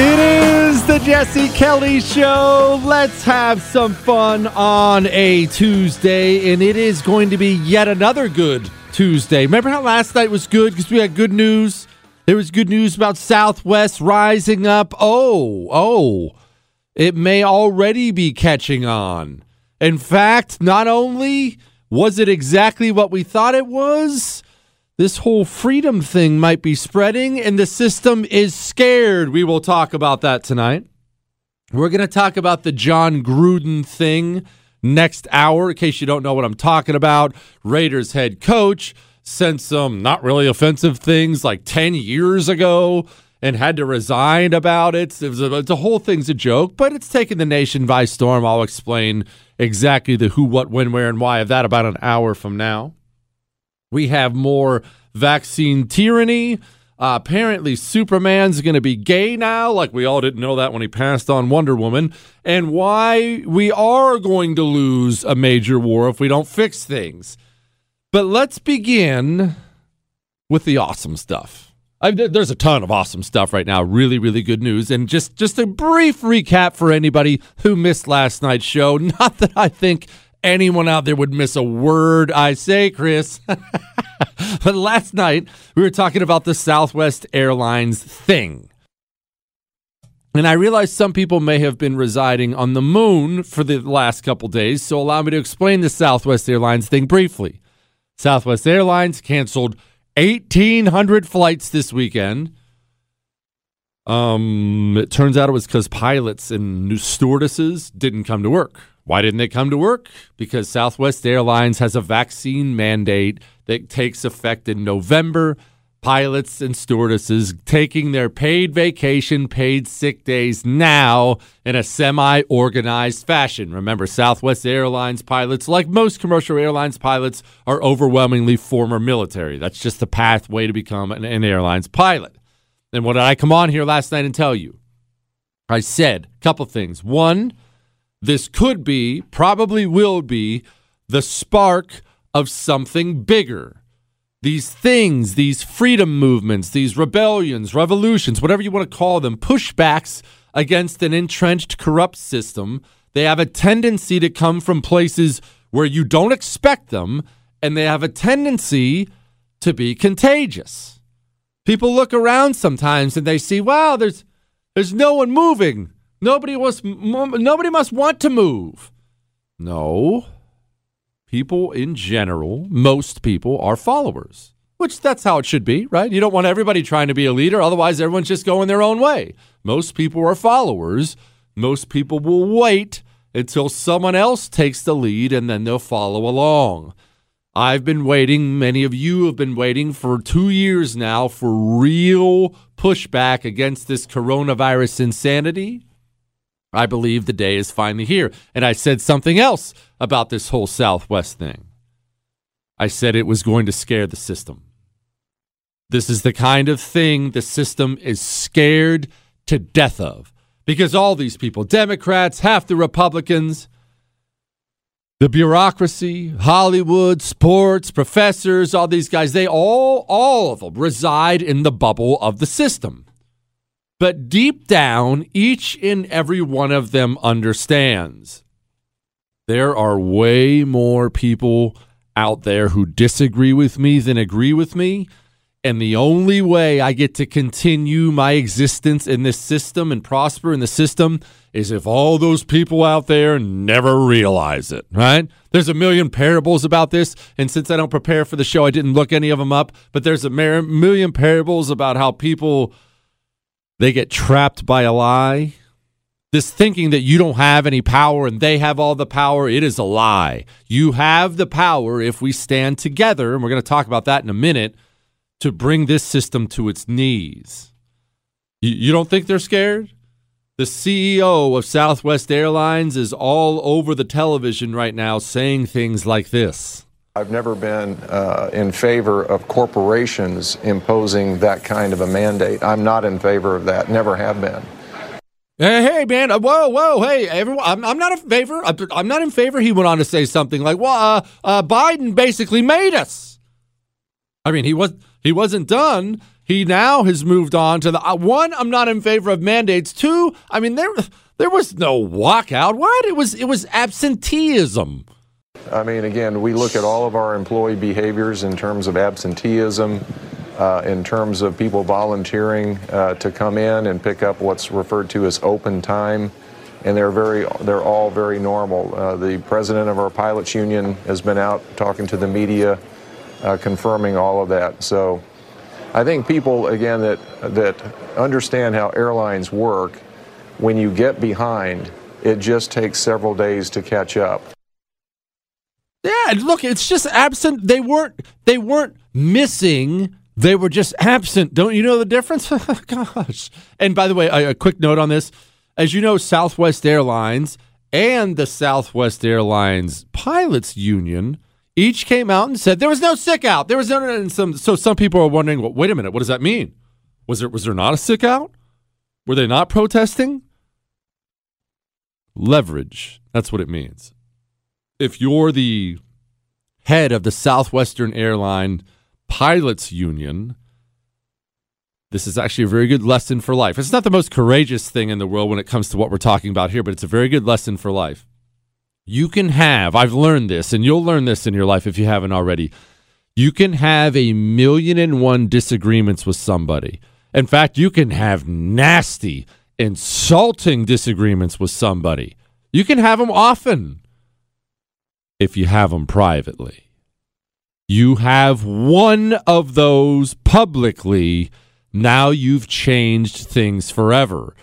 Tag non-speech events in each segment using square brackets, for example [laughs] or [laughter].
It is the Jesse Kelly Show. Let's have some fun on a Tuesday, and it is going to be yet another good Tuesday. Remember how last night was good because we had good news? There was good news about Southwest rising up. Oh, oh, it may already be catching on. In fact, not only was it exactly what we thought it was, this whole freedom thing might be spreading and the system is scared. We will talk about that tonight. We're going to talk about the Jon Gruden thing next hour. In case you don't know what I'm talking about, Raiders head coach sent some not really offensive things like 10 years ago and had to resign about it. it a, the whole thing's a joke, but it's taken the nation by storm. I'll explain exactly the who, what, when, where, and why of that about an hour from now. We have more vaccine tyranny. Uh, apparently, Superman's going to be gay now, like we all didn't know that when he passed on Wonder Woman, and why we are going to lose a major war if we don't fix things. But let's begin with the awesome stuff. I, there's a ton of awesome stuff right now. Really, really good news. And just just a brief recap for anybody who missed last night's show. [laughs] Not that I think anyone out there would miss a word I say, Chris. [laughs] but last night we were talking about the Southwest Airlines thing. And I realize some people may have been residing on the moon for the last couple days, so allow me to explain the Southwest Airlines thing briefly. Southwest Airlines canceled 1,800 flights this weekend. Um, it turns out it was because pilots and new stewardesses didn't come to work. Why didn't they come to work? Because Southwest Airlines has a vaccine mandate that takes effect in November. Pilots and stewardesses taking their paid vacation, paid sick days now in a semi organized fashion. Remember, Southwest Airlines pilots, like most commercial airlines pilots, are overwhelmingly former military. That's just the pathway to become an, an airlines pilot. And what did I come on here last night and tell you? I said a couple things. One, this could be, probably will be, the spark of something bigger. These things, these freedom movements, these rebellions, revolutions, whatever you want to call them, pushbacks against an entrenched corrupt system, they have a tendency to come from places where you don't expect them, and they have a tendency to be contagious. People look around sometimes and they see, wow, there's there's no one moving. Nobody was nobody must want to move. No. people in general, most people are followers, which that's how it should be, right? You don't want everybody trying to be a leader, otherwise, everyone's just going their own way. Most people are followers. Most people will wait until someone else takes the lead and then they'll follow along. I've been waiting, many of you have been waiting for two years now for real pushback against this coronavirus insanity. I believe the day is finally here. And I said something else about this whole Southwest thing. I said it was going to scare the system. This is the kind of thing the system is scared to death of because all these people, Democrats, half the Republicans, the bureaucracy, Hollywood, sports, professors, all these guys, they all, all of them reside in the bubble of the system. But deep down, each and every one of them understands there are way more people out there who disagree with me than agree with me. And the only way I get to continue my existence in this system and prosper in the system is if all those people out there never realize it, right? There's a million parables about this. And since I don't prepare for the show, I didn't look any of them up. But there's a million parables about how people they get trapped by a lie. This thinking that you don't have any power and they have all the power, it is a lie. You have the power if we stand together, and we're going to talk about that in a minute, to bring this system to its knees. You, you don't think they're scared? The CEO of Southwest Airlines is all over the television right now saying things like this. I've never been uh, in favor of corporations imposing that kind of a mandate. I'm not in favor of that, never have been. Hey, hey, man! Uh, whoa, whoa! Hey, everyone! I'm, I'm not in favor. I'm, I'm, not in favor. He went on to say something like, "Well, uh, uh, Biden basically made us." I mean, he was he wasn't done. He now has moved on to the uh, one. I'm not in favor of mandates. Two, I mean, there there was no walkout. What? It was it was absenteeism. I mean, again, we look at all of our employee behaviors in terms of absenteeism, uh, in terms of people volunteering uh, to come in and pick up what's referred to as open time, and they're very, they're all very normal. Uh, the president of our pilots union has been out talking to the media, uh, confirming all of that. So, I think people again that that understand how airlines work, when you get behind, it just takes several days to catch up. Look, it's just absent. They weren't they weren't missing. They were just absent. Don't you know the difference? [laughs] Gosh. And by the way, a, a quick note on this. As you know, Southwest Airlines and the Southwest Airlines Pilots Union each came out and said there was no sick out. There was no and some so some people are wondering, well, wait a minute, what does that mean? Was there was there not a sick out? Were they not protesting? Leverage. That's what it means if you're the head of the Southwestern Airline Pilots Union, this is actually a very good lesson for life. It's not the most courageous thing in the world when it comes to what we're talking about here, but it's a very good lesson for life. You can have, I've learned this, and you'll learn this in your life if you haven't already. You can have a million and one disagreements with somebody. In fact, you can have nasty, insulting disagreements with somebody. You can have them often if you have them privately. You have one of those publicly. Now you've changed things forever.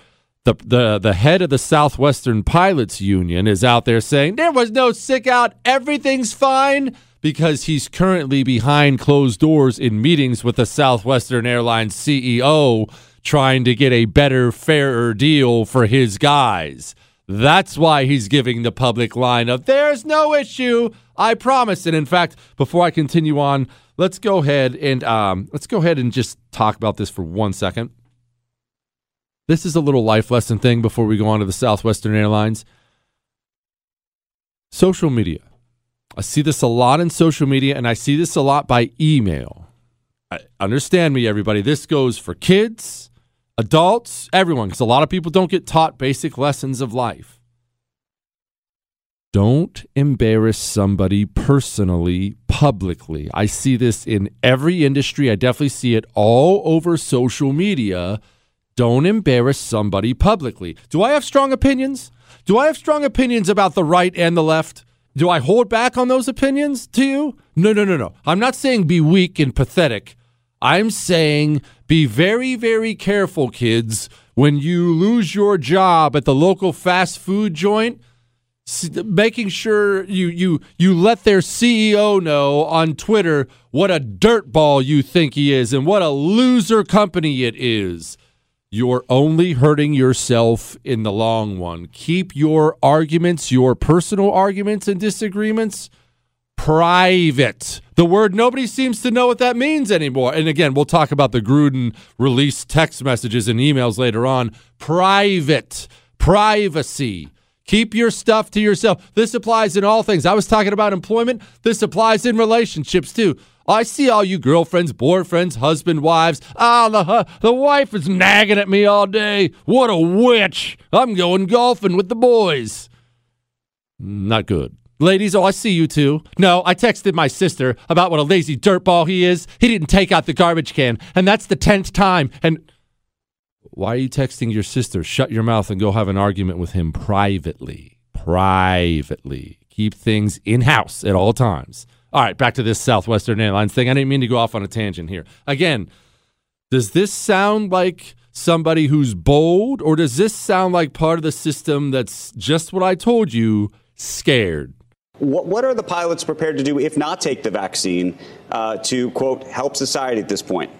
The, the, the head of the Southwestern Pilots Union is out there saying there was no sick out, everything's fine, because he's currently behind closed doors in meetings with the Southwestern Airlines CEO trying to get a better, fairer deal for his guys. That's why he's giving the public line of there's no issue. I promise. And in fact, before I continue on, let's go ahead and um, let's go ahead and just talk about this for one second. This is a little life lesson thing before we go on to the Southwestern Airlines. Social media. I see this a lot in social media, and I see this a lot by email. I, understand me, everybody. This goes for kids adults, everyone, because a lot of people don't get taught basic lessons of life. Don't embarrass somebody personally, publicly. I see this in every industry. I definitely see it all over social media. Don't embarrass somebody publicly. Do I have strong opinions? Do I have strong opinions about the right and the left? Do I hold back on those opinions to you? No, no, no, no. I'm not saying be weak and pathetic. I'm saying be very, very careful, kids, when you lose your job at the local fast food joint. Making sure you you you let their CEO know on Twitter what a dirtball you think he is and what a loser company it is. You're only hurting yourself in the long run. Keep your arguments, your personal arguments and disagreements, private. The word nobody seems to know what that means anymore. And again, we'll talk about the Gruden release text messages and emails later on. Private, privacy. Keep your stuff to yourself. This applies in all things. I was talking about employment. This applies in relationships too. I see all you girlfriends, boyfriends, husband, wives. Ah, the the wife is nagging at me all day. What a witch! I'm going golfing with the boys. Not good. Ladies, oh, I see you too. No, I texted my sister about what a lazy dirtball he is. He didn't take out the garbage can, and that's the tenth time. And why are you texting your sister? Shut your mouth and go have an argument with him privately. Privately. Keep things in house at all times. All right, back to this Southwestern Airlines thing. I didn't mean to go off on a tangent here. Again, does this sound like somebody who's bold, or does this sound like part of the system that's just what I told you, scared? What, what are the pilots prepared to do if not take the vaccine uh, to, quote, help society at this point?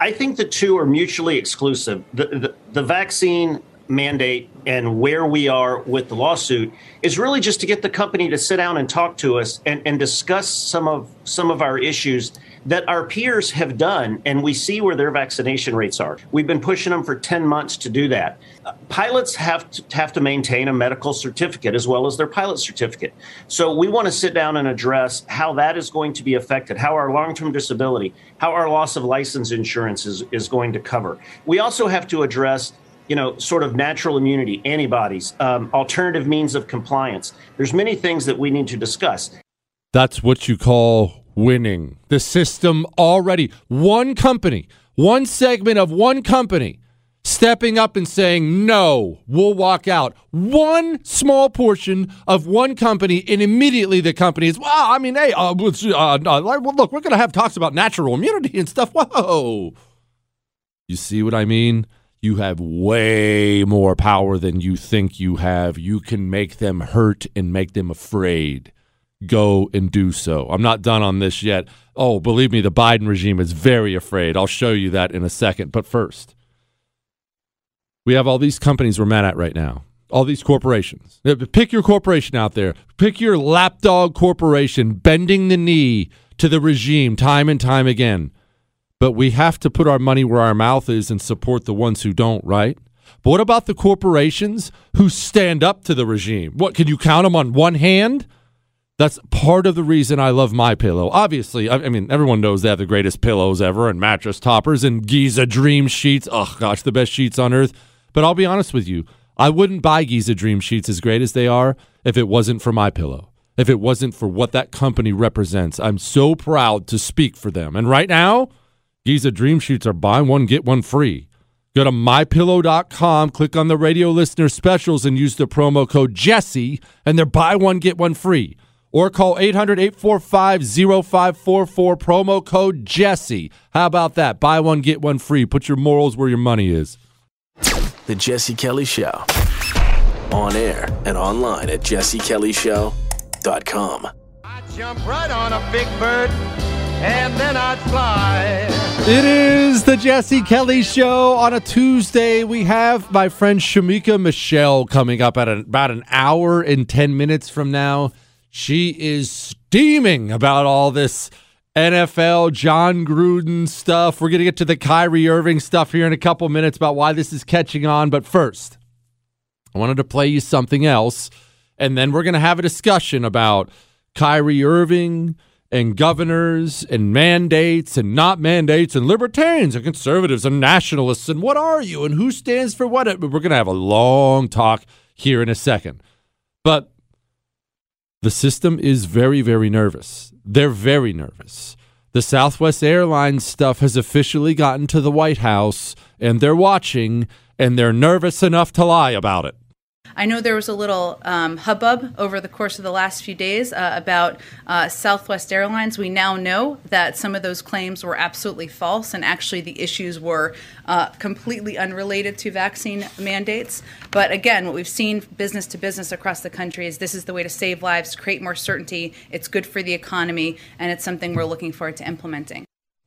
I think the two are mutually exclusive. The, the, the vaccine mandate and where we are with the lawsuit is really just to get the company to sit down and talk to us and, and discuss some of some of our issues that our peers have done and we see where their vaccination rates are. We've been pushing them for 10 months to do that. Pilots have to have to maintain a medical certificate as well as their pilot certificate. So we want to sit down and address how that is going to be affected, how our long-term disability, how our loss of license insurance is, is going to cover. We also have to address you know, sort of natural immunity, antibodies, um, alternative means of compliance. There's many things that we need to discuss. That's what you call winning. The system already, one company, one segment of one company stepping up and saying, no, we'll walk out. One small portion of one company, and immediately the company is, well, I mean, hey, uh, uh, uh, look, we're going to have talks about natural immunity and stuff. Whoa. You see what I mean? you have way more power than you think you have. You can make them hurt and make them afraid. Go and do so. I'm not done on this yet. Oh, believe me, the Biden regime is very afraid. I'll show you that in a second. But first, we have all these companies we're mad at right now. All these corporations. Pick your corporation out there. Pick your lapdog corporation bending the knee to the regime time and time again but we have to put our money where our mouth is and support the ones who don't, right? But what about the corporations who stand up to the regime? What can you count them on one hand? That's part of the reason I love my pillow. Obviously, I, mean everyone knows they have the greatest pillows ever and mattress toppers and Giza Dream sheets. Oh gosh, the best sheets on earth. But I'll be honest with you, I wouldn't buy Giza Dream sheets as great as they are if it wasn't for my pillow. If it wasn't for what that company represents. I'm so proud to speak for them. And right now, Giza Dream Sheets are buy one, get one free. Go to mypillow.com, click on the radio listener specials, and use the promo code Jesse, and they're buy one, get one free. Or call 800 845 0544, promo code Jesse. How about that? Buy one, get one free. Put your morals where your money is. The Jesse Kelly Show. On air and online at jessekellyshow.com. I jump right on a big bird and then I'd fly. It is the Jesse Kelly Show on a Tuesday. We have my friend Shemeka Michelle coming up at about an hour and 10 minutes from now. She is steaming about all this NFL, Jon Gruden stuff. We're going to get to the Kyrie Irving stuff here in a couple minutes about why this is catching on. But first, I wanted to play you something else, and then we're going to have a discussion about Kyrie Irving and governors and mandates and not mandates and libertarians and conservatives and nationalists and what are you and who stands for what? We're going to have a long talk here in a second. But the system is very, very nervous. They're very nervous. The Southwest Airlines stuff has officially gotten to the White House and they're watching and they're nervous enough to lie about it. I know there was a little um, hubbub over the course of the last few days uh, about uh, Southwest Airlines. We now know that some of those claims were absolutely false, and actually the issues were uh, completely unrelated to vaccine mandates. But again, what we've seen business to business across the country is this is the way to save lives, create more certainty. It's good for the economy, and it's something we're looking forward to implementing.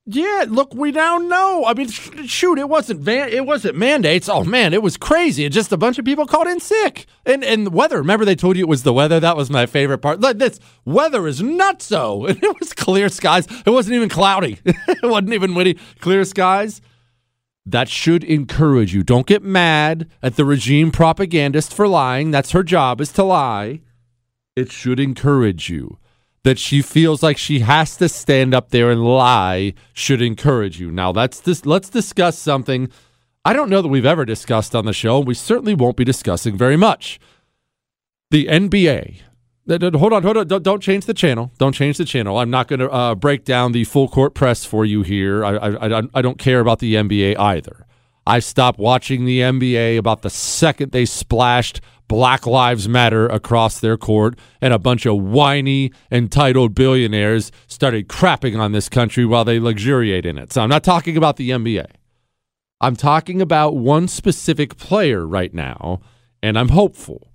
Yeah, look, we now know. I mean, shoot, it wasn't van- it wasn't mandates. Oh man, it was crazy. It just a bunch of people called in sick. And and the weather. Remember they told you it was the weather. That was my favorite part. Look, this weather is not so. [laughs] It was clear skies. It wasn't even cloudy. [laughs] it wasn't even windy. Clear skies. That should encourage you. Don't get mad at the regime propagandist for lying. That's her job is to lie. It should encourage you that she feels like she has to stand up there and lie should encourage you. Now, that's this let's discuss something I don't know that we've ever discussed on the show, and we certainly won't be discussing very much. The NBA. Hold on, hold on. Don't, change the channel. Don't change the channel. I'm not going to uh, break down the full court press for you here. I, I, I don't care about the NBA either. I stopped watching the NBA about the second they splashed Black Lives Matter across their court, and a bunch of whiny, entitled billionaires started crapping on this country while they luxuriate in it. So I'm not talking about the NBA. I'm talking about one specific player right now, and I'm hopeful.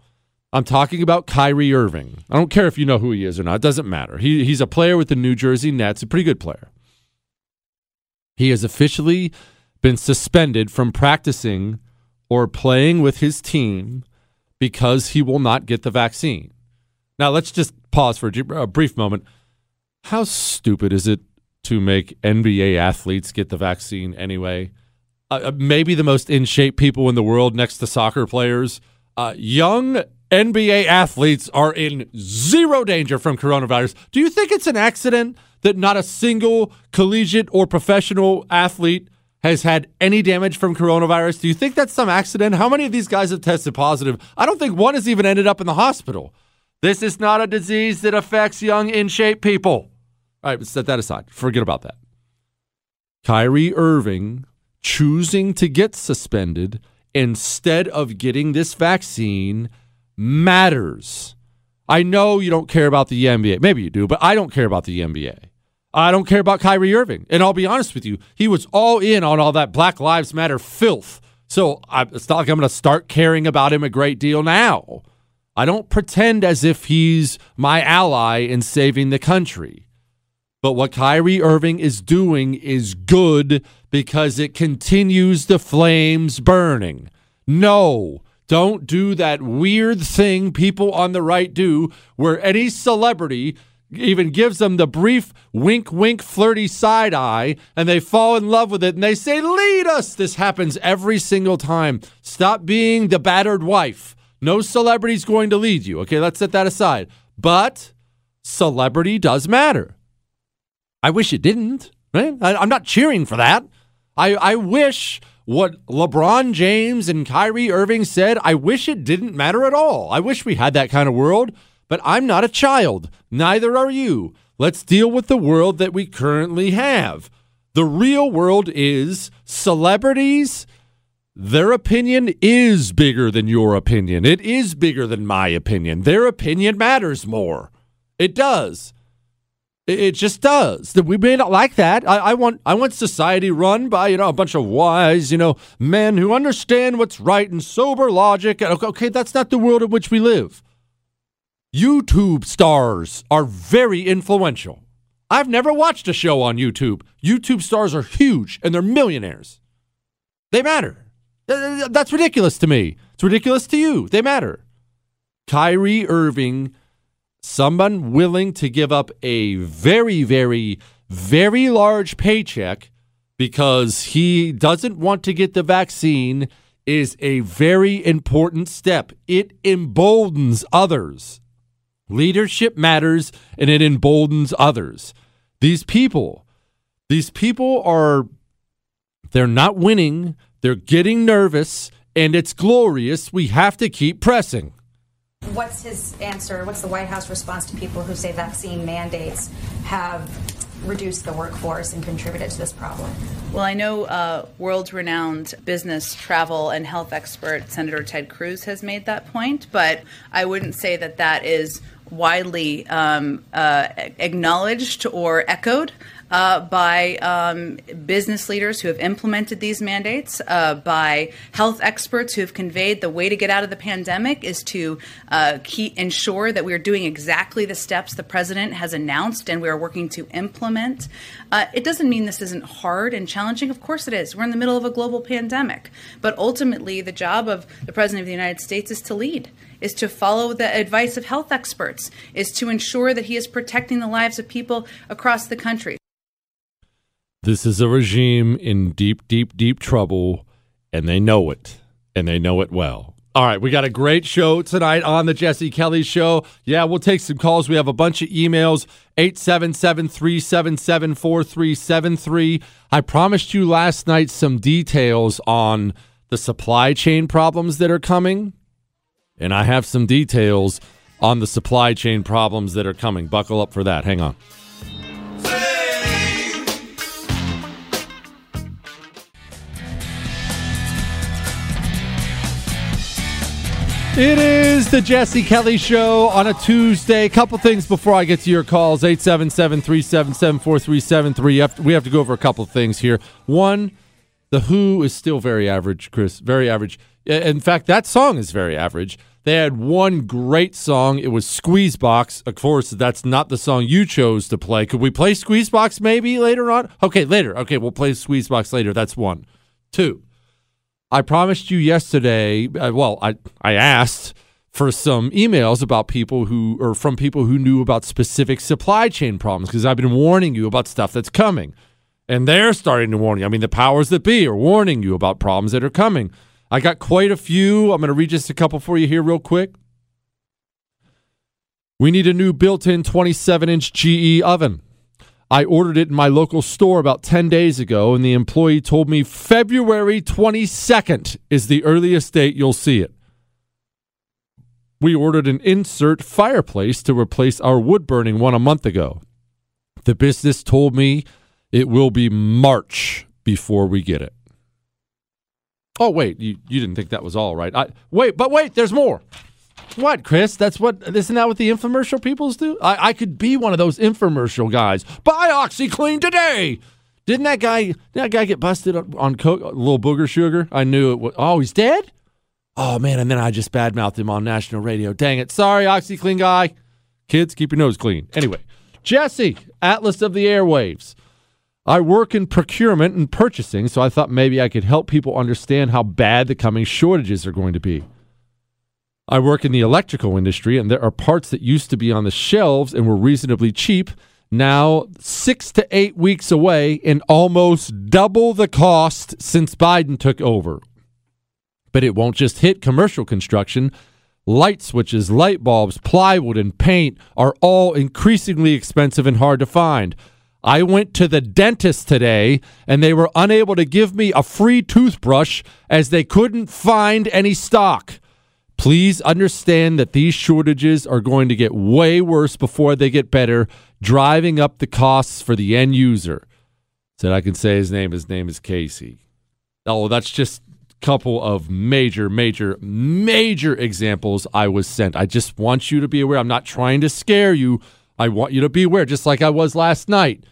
I'm talking about Kyrie Irving. I don't care if you know who he is or not, it doesn't matter. He, he's a player with the New Jersey Nets, a pretty good player. He has officially been suspended from practicing or playing with his team because he will not get the vaccine. Now, let's just pause for a brief moment. How stupid is it to make NBA athletes get the vaccine anyway? Uh, uh maybe the most in shape people in the world next to soccer players. Uh, young NBA athletes are in zero danger from coronavirus. Do you think it's an accident that not a single collegiate or professional athlete has had any damage from coronavirus? Do you think that's some accident? How many of these guys have tested positive? I don't think one has even ended up in the hospital. This is not a disease that affects young, in shape people. All right, set that aside. Forget about that. Kyrie Irving choosing to get suspended instead of getting this vaccine matters. I know you don't care about the NBA. Maybe you do, but I don't care about the NBA. I don't care about Kyrie Irving. And I'll be honest with you, he was all in on all that Black Lives Matter filth. So I, it's not like I'm going to start caring about him a great deal now. I don't pretend as if he's my ally in saving the country. But what Kyrie Irving is doing is good because it continues the flames burning. No, don't do that weird thing people on the right do where any celebrity even gives them the brief wink, wink, flirty side eye, and they fall in love with it and they say, Lead us. This happens every single time. Stop being the battered wife. No celebrity's going to lead you. Okay, let's set that aside. But celebrity does matter. I wish it didn't. Right? I, am not cheering for that. I, I wish what LeBron James and Kyrie Irving said, I wish it didn't matter at all. I wish we had that kind of world but I'm not a child. Neither are you. Let's deal with the world that we currently have. The real world is celebrities. Their opinion is bigger than your opinion. It is bigger than my opinion. Their opinion matters more. It does. It just does. We may not like that. I, I, want I want society run by you know a bunch of wise you know men who understand what's right and sober logic. Okay, that's not the world in which we live. YouTube stars are very influential. I've never watched a show on YouTube. YouTube stars are huge and they're millionaires. They matter. That's ridiculous to me. It's ridiculous to you. They matter. Kyrie Irving, someone willing to give up a very, very, very large paycheck because he doesn't want to get the vaccine, is a very important step. It emboldens others. Leadership matters and it emboldens others. These people, these people are, they're not winning, they're getting nervous, and it's glorious. We have to keep pressing. What's his answer? What's the White House response to people who say vaccine mandates have reduced the workforce and contributed to this problem? Well, I know uh, world renowned business, travel, and health expert Senator Ted Cruz has made that point, but I wouldn't say that that is widely um, uh, acknowledged or echoed uh, by um, business leaders who have implemented these mandates, uh, by health experts who have conveyed the way to get out of the pandemic is to uh, keep, ensure that we are doing exactly the steps the president has announced and we are working to implement. Uh, it doesn't mean this isn't hard and challenging. Of course it is. We're in the middle of a global pandemic. But ultimately, the job of the president of the United States is to lead is to follow the advice of health experts, is to ensure that he is protecting the lives of people across the country. This is a regime in deep, deep, deep trouble, and they know it, and they know it well. All right, we got a great show tonight on the Jesse Kelly Show. Yeah, we'll take some calls. We have a bunch of emails 877 377 4373. I promised you last night some details on the supply chain problems that are coming, and I have some details on the supply chain problems that are coming. Buckle up for that. Hang on. It is the Jesse Kelly Show on a Tuesday. A couple things before I get to your calls 877 377 4373. We have to go over a couple things here. One, The Who is still very average, Chris. Very average. In fact, that song is very average. They had one great song. It was Squeezebox. Of course, that's not the song you chose to play. Could we play Squeezebox maybe later on? Okay, later. Okay, we'll play Squeezebox later. That's one. Two, I promised you yesterday. Uh, well, I I asked for some emails about people who or from people who knew about specific supply chain problems because I've been warning you about stuff that's coming. And they're starting to warn you. I mean, the powers that be are warning you about problems that are coming. I got quite a few. I'm going to read just a couple for you here, real quick. We need a new built in 27 inch GE oven. I ordered it in my local store about 10 days ago, and the employee told me February 22nd is the earliest date you'll see it. We ordered an insert fireplace to replace our wood burning one a month ago. The business told me it will be March before we get it. Oh, wait, you, you didn't think that was all right. I, wait, but wait, there's more. What, Chris? That's what isn't that what the infomercial peoples do? I, I could be one of those infomercial guys. Buy OxiClean today. Didn't that guy didn't that guy get busted on, coke, little booger sugar? I knew it. Was, oh, he's dead. Oh man, and then I just badmouthed him on national radio. Dang it! Sorry, OxiClean guy. Kids, keep your nose clean. Anyway, Jesse, Atlas of the Airwaves. I work in procurement and purchasing, so I thought maybe I could help people understand how bad the coming shortages are going to be. I work in the electrical industry, and there are parts that used to be on the shelves and were reasonably cheap, now six to eight weeks away and almost double the cost since Biden took over. But it won't just hit commercial construction. Light switches, light bulbs, plywood, and paint are all increasingly expensive and hard to find. I went to the dentist today and they were unable to give me a free toothbrush as they couldn't find any stock. Please understand that these shortages are going to get way worse before they get better, driving up the costs for the end user. Said I can say his name. His name is Casey. Oh, that's just a couple of major, major, major examples I was sent. I just want you to be aware. I'm not trying to scare you. I want you to be aware, just like I was last night.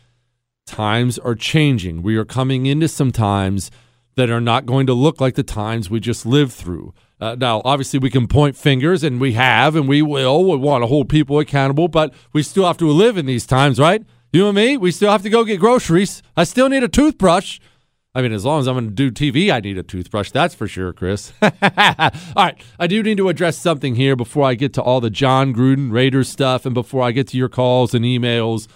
Times are changing. We are coming into some times that are not going to look like the times we just lived through. Uh, now, obviously, we can point fingers, and we have, and we will. We want to hold people accountable, but we still have to live in these times, right? You and me, we still have to go get groceries. I still need a toothbrush. I mean, as long as I'm going to do TV, I need a toothbrush. That's for sure, Chris. [laughs] all right. I do need to address something here before I get to all the Jon Gruden Raiders stuff and before I get to your calls and emails.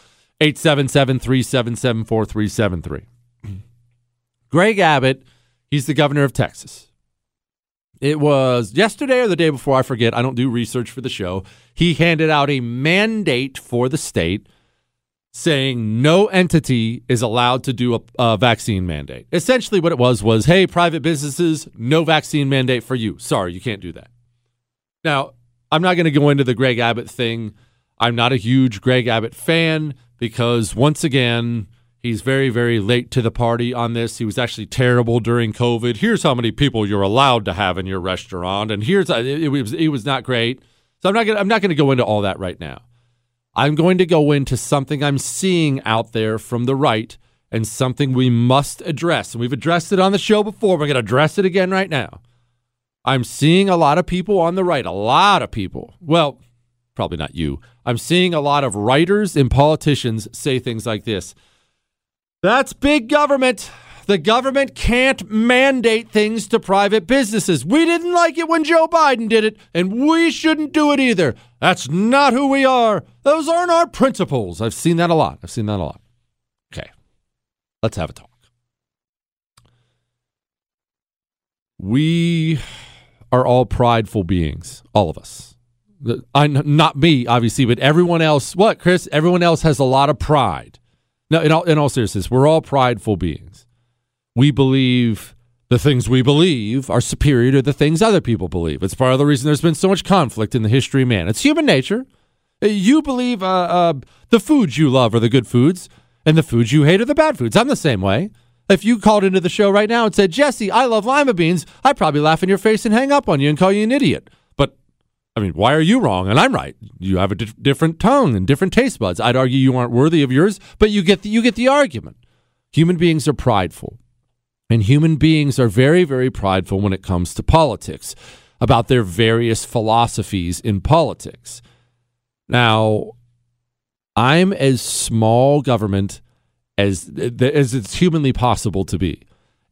877 377 4373. Greg Abbott, he's the governor of Texas. It was yesterday or the day before, I forget. I don't do research for the show. He handed out a mandate for the state saying no entity is allowed to do a, a, vaccine mandate. Essentially, what it was was hey, private businesses, no vaccine mandate for you. Sorry, you can't do that. Now, I'm not going to go into the Greg Abbott thing. I'm not a huge Greg Abbott fan. Because once again, he's very, very late to the party on this. He was actually terrible during COVID. Here's how many people you're allowed to have in your restaurant, and here's uh, it, it was it was not great. So I'm not gonna I'm not gonna go into all that right now. I'm going to go into something I'm seeing out there from the right and something we must address. And we've addressed it on the show before. We're going to address it again right now. I'm seeing a lot of people on the right, a lot of people. Well, probably not you. I'm seeing a lot of writers and politicians say things like this That's big government. The government can't mandate things to private businesses. We didn't like it when Joe Biden did it, and we shouldn't do it either. That's not who we are. Those aren't our principles. I've seen that a lot. I've seen that a lot. Okay. Let's have a talk. We are all prideful beings, all of us. I, not me, obviously, but everyone else. What, Chris? Everyone else has a lot of pride. No, in all, in all seriousness, we're all prideful beings. We believe the things we believe are superior to the things other people believe. It's part of the reason there's been so much conflict in the history of man. It's human nature. You believe uh, uh, the foods you love are the good foods, and the foods you hate are the bad foods. I'm the same way. If you called into the show right now and said, Jesse, I love lima beans, I'd probably laugh in your face and hang up on you and call you an idiot. I mean, why are you wrong and I'm right? You have a di- different tongue and different taste buds. I'd argue you aren't worthy of yours, but you get the, you get the argument. Human beings are prideful. And human beings are very, very prideful when it comes to politics, about their various philosophies in politics. Now, I'm as small government as as it's humanly possible to be.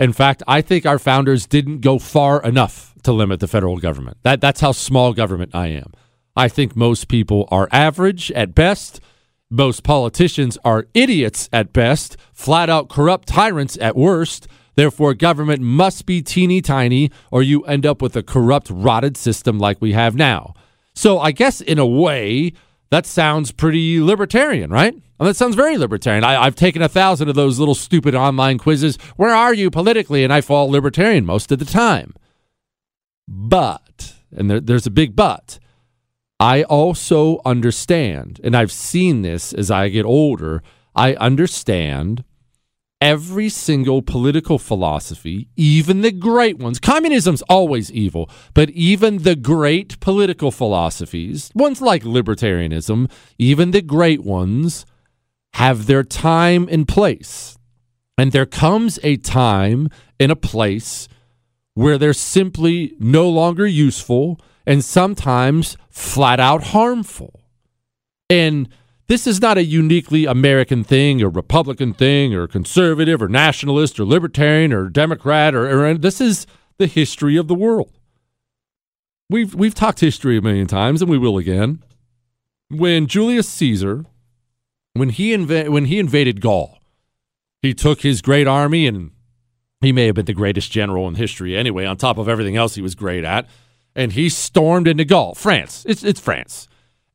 In fact, I think our founders didn't go far enough to limit the federal government. That that's how small government I am. I think most people are average at best. Most politicians are idiots at best, flat out corrupt tyrants at worst. Therefore, government must be teeny tiny, or you end up with a corrupt, rotted system like we have now. So, I guess in a way, that sounds pretty libertarian, right? Well, that sounds very libertarian. I, have taken a thousand of those little stupid online quizzes. Where are you politically? And I fall libertarian most of the time. But, and there, there's a big but, I also understand, and I've seen this as I get older, I understand every single political philosophy, even the great ones, communism's always evil, but even the great political philosophies, ones like libertarianism, even the great ones, have their time and place. And there comes a time and a place where they're simply no longer useful and sometimes flat out harmful. And this is not a uniquely American thing or Republican thing or conservative or nationalist or libertarian or Democrat or, or this is the history of the world. We've we've talked history a million times and we will again. When Julius Caesar when he inv- when he invaded Gaul, he took his great army and he may have been the greatest general in history anyway on top of everything else he was great at and he stormed into Gaul, France. It's it's France.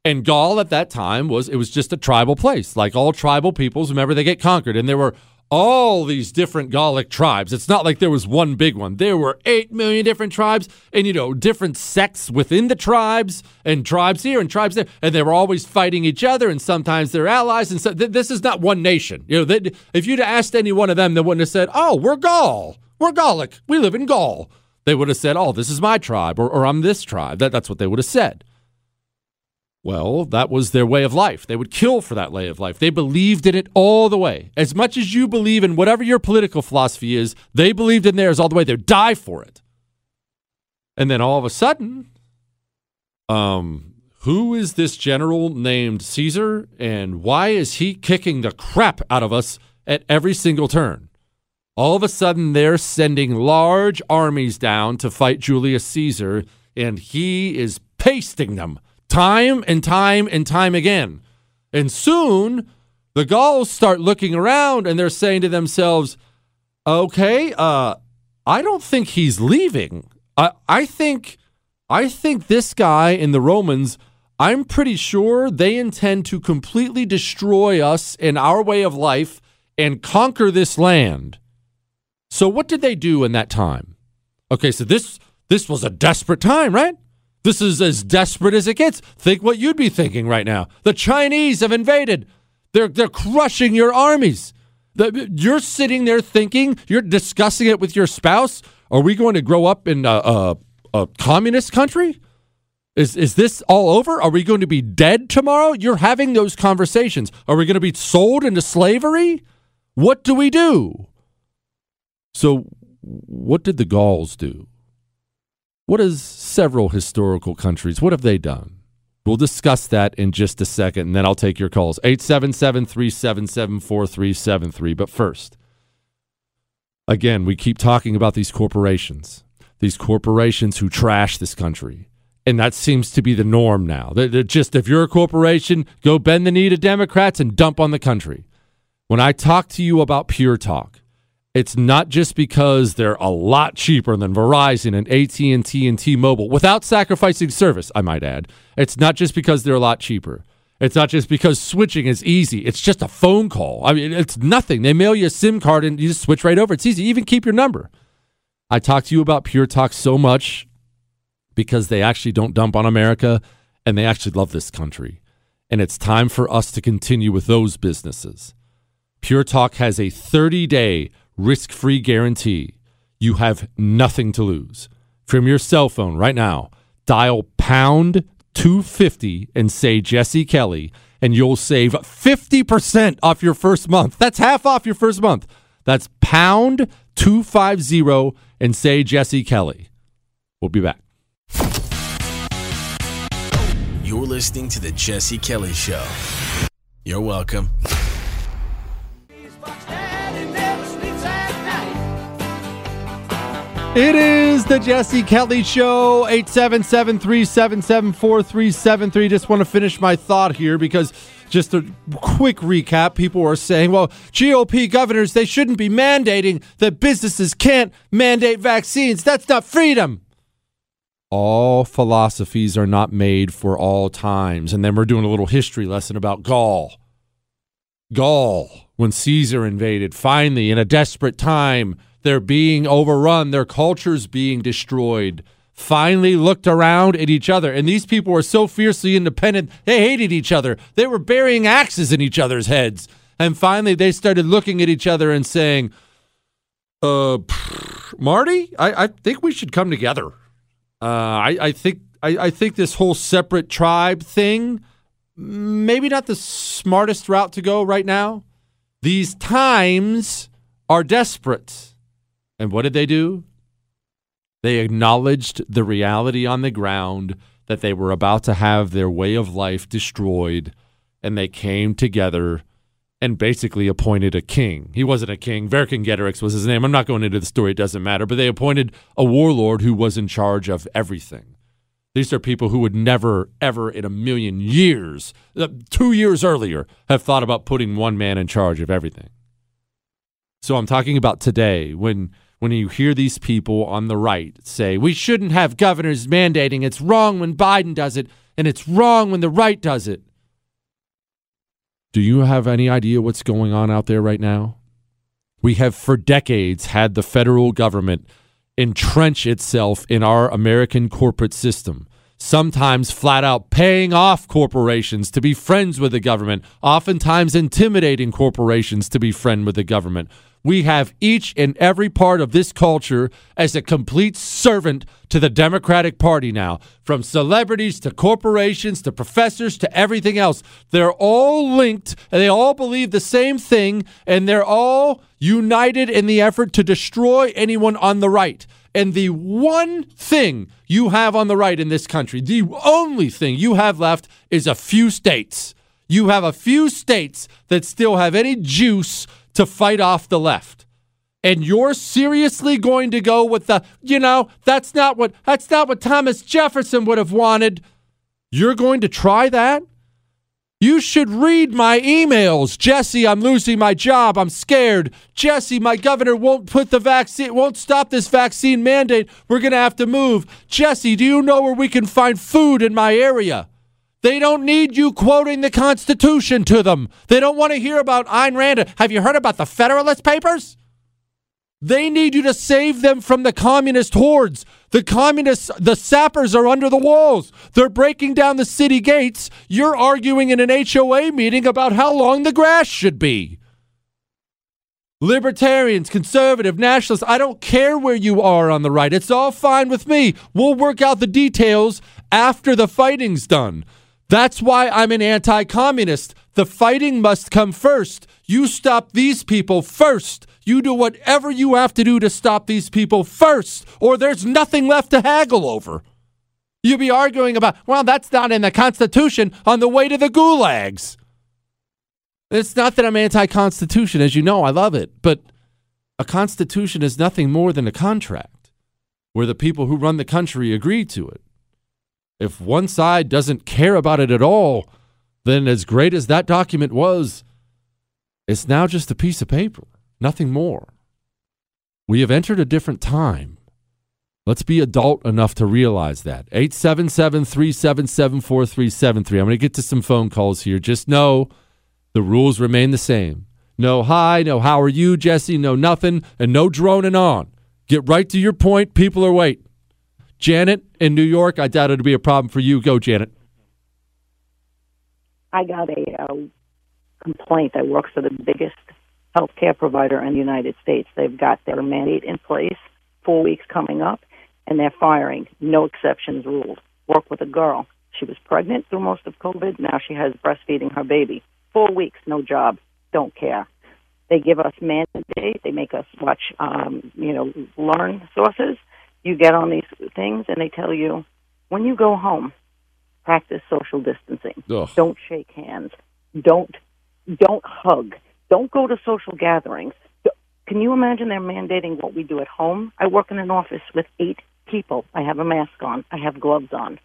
And Gaul at that time was it was just a tribal place, like all tribal peoples. Remember, they get conquered, and there were all these different Gallic tribes. It's not like there was one big one. There were eight million different tribes, and you know, different sects within the tribes, and tribes here and tribes there, and they were always fighting each other, and sometimes they're allies. And so th- this is not one nation. You know, they, if you'd asked any one of them, they wouldn't have said, "Oh, we're Gaul. We're Gallic. We live in Gaul." They would have said, "Oh, this is my tribe," or, or "I'm this tribe." That, that's what they would have said. Well, that was their way of life. They would kill for that way of life. They believed in it all the way. As much as you believe in whatever your political philosophy is, they believed in theirs all the way. They'd die for it. And then all of a sudden, um, who is this general named Caesar and why is he kicking the crap out of us at every single turn? All of a sudden, they're sending large armies down to fight Julius Caesar, and he is pasting them time and time and time again. And soon the Gauls start looking around and they're saying to themselves, okay, uh, I don't think he's leaving. I, I think I think this guy and the Romans, I'm pretty sure they intend to completely destroy us and our way of life and conquer this land. So what did they do in that time? Okay, so this this was a desperate time, right? This is as desperate as it gets. Think what you'd be thinking right now. The Chinese have invaded. They're they're crushing your armies. The, you're sitting there thinking, you're discussing it with your spouse. Are we going to grow up in a, a, a communist country? Is is this all over? Are we going to be dead tomorrow? You're having those conversations. Are we going to be sold into slavery? What do we do? So, what did the Gauls do? What has several historical countries, what have they done? We'll discuss that in just a second, and then I'll take your calls. 877 377 4373. But first, again, we keep talking about these corporations, these corporations who trash this country. And that seems to be the norm now. They're just, if you're a corporation, go bend the knee to Democrats and dump on the country. When I talk to you about Pure Talk, it's not just because they're a lot cheaper than Verizon and AT&T and T-Mobile without sacrificing service, I might add. It's not just because they're a lot cheaper. It's not just because switching is easy. It's just a phone call. I mean, it's nothing. They mail you a SIM card and you just switch right over. It's easy. You even keep your number. I talk to you about Pure Talk so much because they actually don't dump on America and they actually love this country. And it's time for us to continue with those businesses. Pure Talk has a 30 day risk free guarantee. You have nothing to lose. From your cell phone right now, dial pound 250 and say Jesse Kelly, and you'll save 50% off your first month. That's half off your first month. That's pound 250 and say Jesse Kelly. We'll be back. You're listening to The Jesse Kelly Show. You're welcome. It is the Jesse Kelly Show, 877 377 4373. Just want to finish my thought here because just a quick recap people are saying, well, GOP governors, they shouldn't be mandating that businesses can't mandate vaccines. That's not freedom. All philosophies are not made for all times. And then we're doing a little history lesson about Gaul. Gaul, when Caesar invaded, finally, in a desperate time, they're being overrun, their culture's being destroyed. Finally looked around at each other, and these people were so fiercely independent, they hated each other. They were burying axes in each other's heads. And finally, they started looking at each other and saying, uh, Marty, I, I think we should come together. Uh, I, I think I, I think this whole separate tribe thing, maybe not the smartest route to go right now. These times are desperate. And what did they do? They acknowledged the reality on the ground that they were about to have their way of life destroyed, and they came together and basically appointed a king. He wasn't a king. Vercingetorix was his name. I'm not going into the story, it doesn't matter. But they appointed a warlord who was in charge of everything. These are people who would never, ever in a million years, uh, two years earlier, have thought about putting one man in charge of everything. So I'm talking about today when when you hear these people on the right say, we shouldn't have governors mandating, it's wrong when Biden does it, and it's wrong when the right does it. Do you have any idea what's going on out there right now? We have for decades had the federal government entrench itself in our American corporate system, sometimes flat out paying off corporations to be friends with the government, oftentimes intimidating corporations to be friend with the government. We have each and every part of this culture as a complete servant to the Democratic Party now, from celebrities to corporations to professors to everything else. They're all linked and they all believe the same thing, and they're all united in the effort to destroy anyone on the right. And the one thing you have on the right in this country, the only thing you have left is a few states. You have a few states that still have any juice to fight off the left. And you're seriously going to go with the, you know, that's not what that's not what Thomas Jefferson would have wanted. You're going to try that? You should read my emails. Jesse, I'm losing my job. I'm scared. Jesse, my governor won't put the vaccine, won't stop this vaccine mandate. We're going to have to move. Jesse, do you know where we can find food in my area? They don't need you quoting the Constitution to them. They don't want to hear about Ayn Rand. Have you heard about the Federalist Papers? They need you to save them from the communist hordes. The communists, the sappers are under the walls. They're breaking down the city gates. You're arguing in an HOA meeting about how long the grass should be. Libertarians, conservative, nationalists, I don't care where you are on the right. It's all fine with me. We'll work out the details after the fighting's done. That's why I'm an anti communist. The fighting must come first. You stop these people first. You do whatever you have to do to stop these people first, or there's nothing left to haggle over. You'd be arguing about, well, that's not in the Constitution on the way to the gulags. It's not that I'm anti Constitution, as you know, I love it, but a Constitution is nothing more than a contract where the people who run the country agree to it. If one side doesn't care about it at all, then as great as that document was, it's now just a piece of paper nothing more. We have entered a different time. Let's be adult enough to realize that. 877 377 4373. I'm going to get to some phone calls here. Just know the rules remain the same. No hi, no how are you, Jesse, no nothing, and no droning on. Get right to your point. People are waiting. Janet in New York, I doubt it'll be a problem for you. Go, Janet. I got a uh, complaint. I work for the biggest healthcare provider in the United States. They've got their mandate in place, four weeks coming up, and they're firing. No exceptions ruled. Work with a girl. She was pregnant through most of COVID. Now she has breastfeeding her baby. Four weeks, no job. Don't care. They give us mandate. They make us watch, um, you know, learn sources. You get on these things, and they tell you when you go home, practice social distancing. Ugh. Don't shake hands. Don't don't hug. Don't go to social gatherings. Can you imagine they're mandating what we do at home? I work in an office with eight people. I have a mask on. I have gloves on.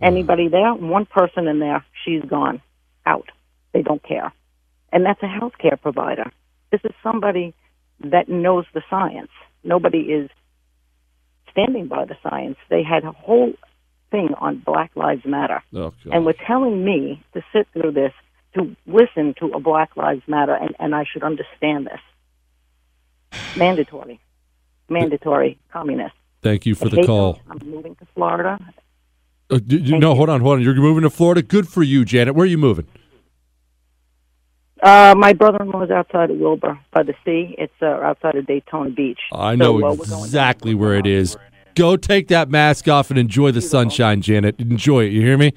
Anybody there? One person in there, she's gone. Out. They don't care. And that's a healthcare provider. This is somebody that knows the science. Nobody is standing by the science. They had a whole thing on Black Lives Matter. Oh, and were telling me to sit through this to listen to a Black Lives Matter, and, and I should understand this. Mandatory. Mandatory communist. Thank you for the call. them. I'm moving to Florida. Uh, d- d- no, hold on, hold on. You're moving to Florida. Good for you, Janet. Where are you moving? Uh, my brother-in-law is outside of Wilbur by the sea. It's uh, outside of Daytona Beach. I So, know uh, exactly where it is. Go take that mask off and enjoy the sunshine, Janet. Enjoy it. You hear me?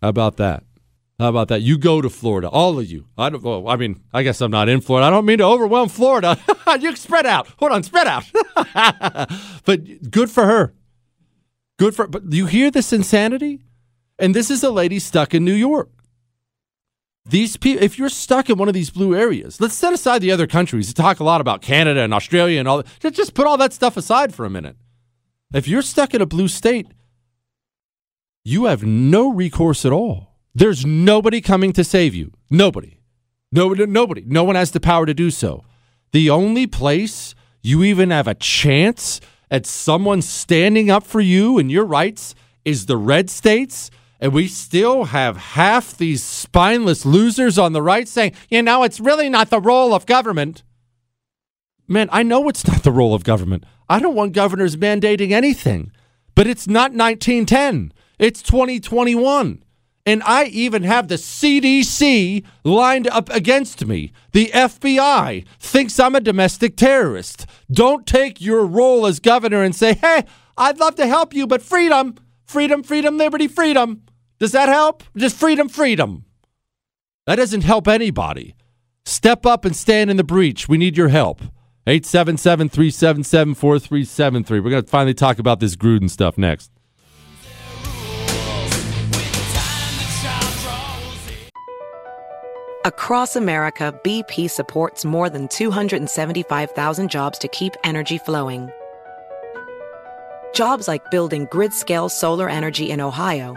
How about that? How about that? You go to Florida, all of you. I don't. Well, I mean, I guess I'm not in Florida. I don't mean to overwhelm Florida. [laughs] you spread out. Hold on, spread out. [laughs] but good for her. Good for. But you hear this insanity? And this is a lady stuck in New York. These people, if you're stuck in one of these blue areas, let's set aside the other countries. We talk a lot about Canada and Australia and all that. Just put all that stuff aside for a minute. If you're stuck in a blue state, you have no recourse at all. There's nobody coming to save you. Nobody. Nobody. Nobody. No one has the power to do so. The only place you even have a chance at someone standing up for you and your rights is the red states. And we still have half these spineless losers on the right saying, you know, it's really not the role of government. Man, I know it's not the role of government. I don't want governors mandating anything. But it's not 1910. It's 2021. And I even have the CDC lined up against me. The FBI thinks I'm a domestic terrorist. Don't take your role as governor and say, hey, I'd love to help you, but freedom, freedom, freedom, liberty, freedom. Does that help? Just freedom, freedom. That doesn't help anybody. Step up and stand in the breach. We need your help. 877 377 4373. We're going to finally talk about this Gruden stuff next. Across America, BP supports more than 275,000 jobs to keep energy flowing. Jobs like building grid scale solar energy in Ohio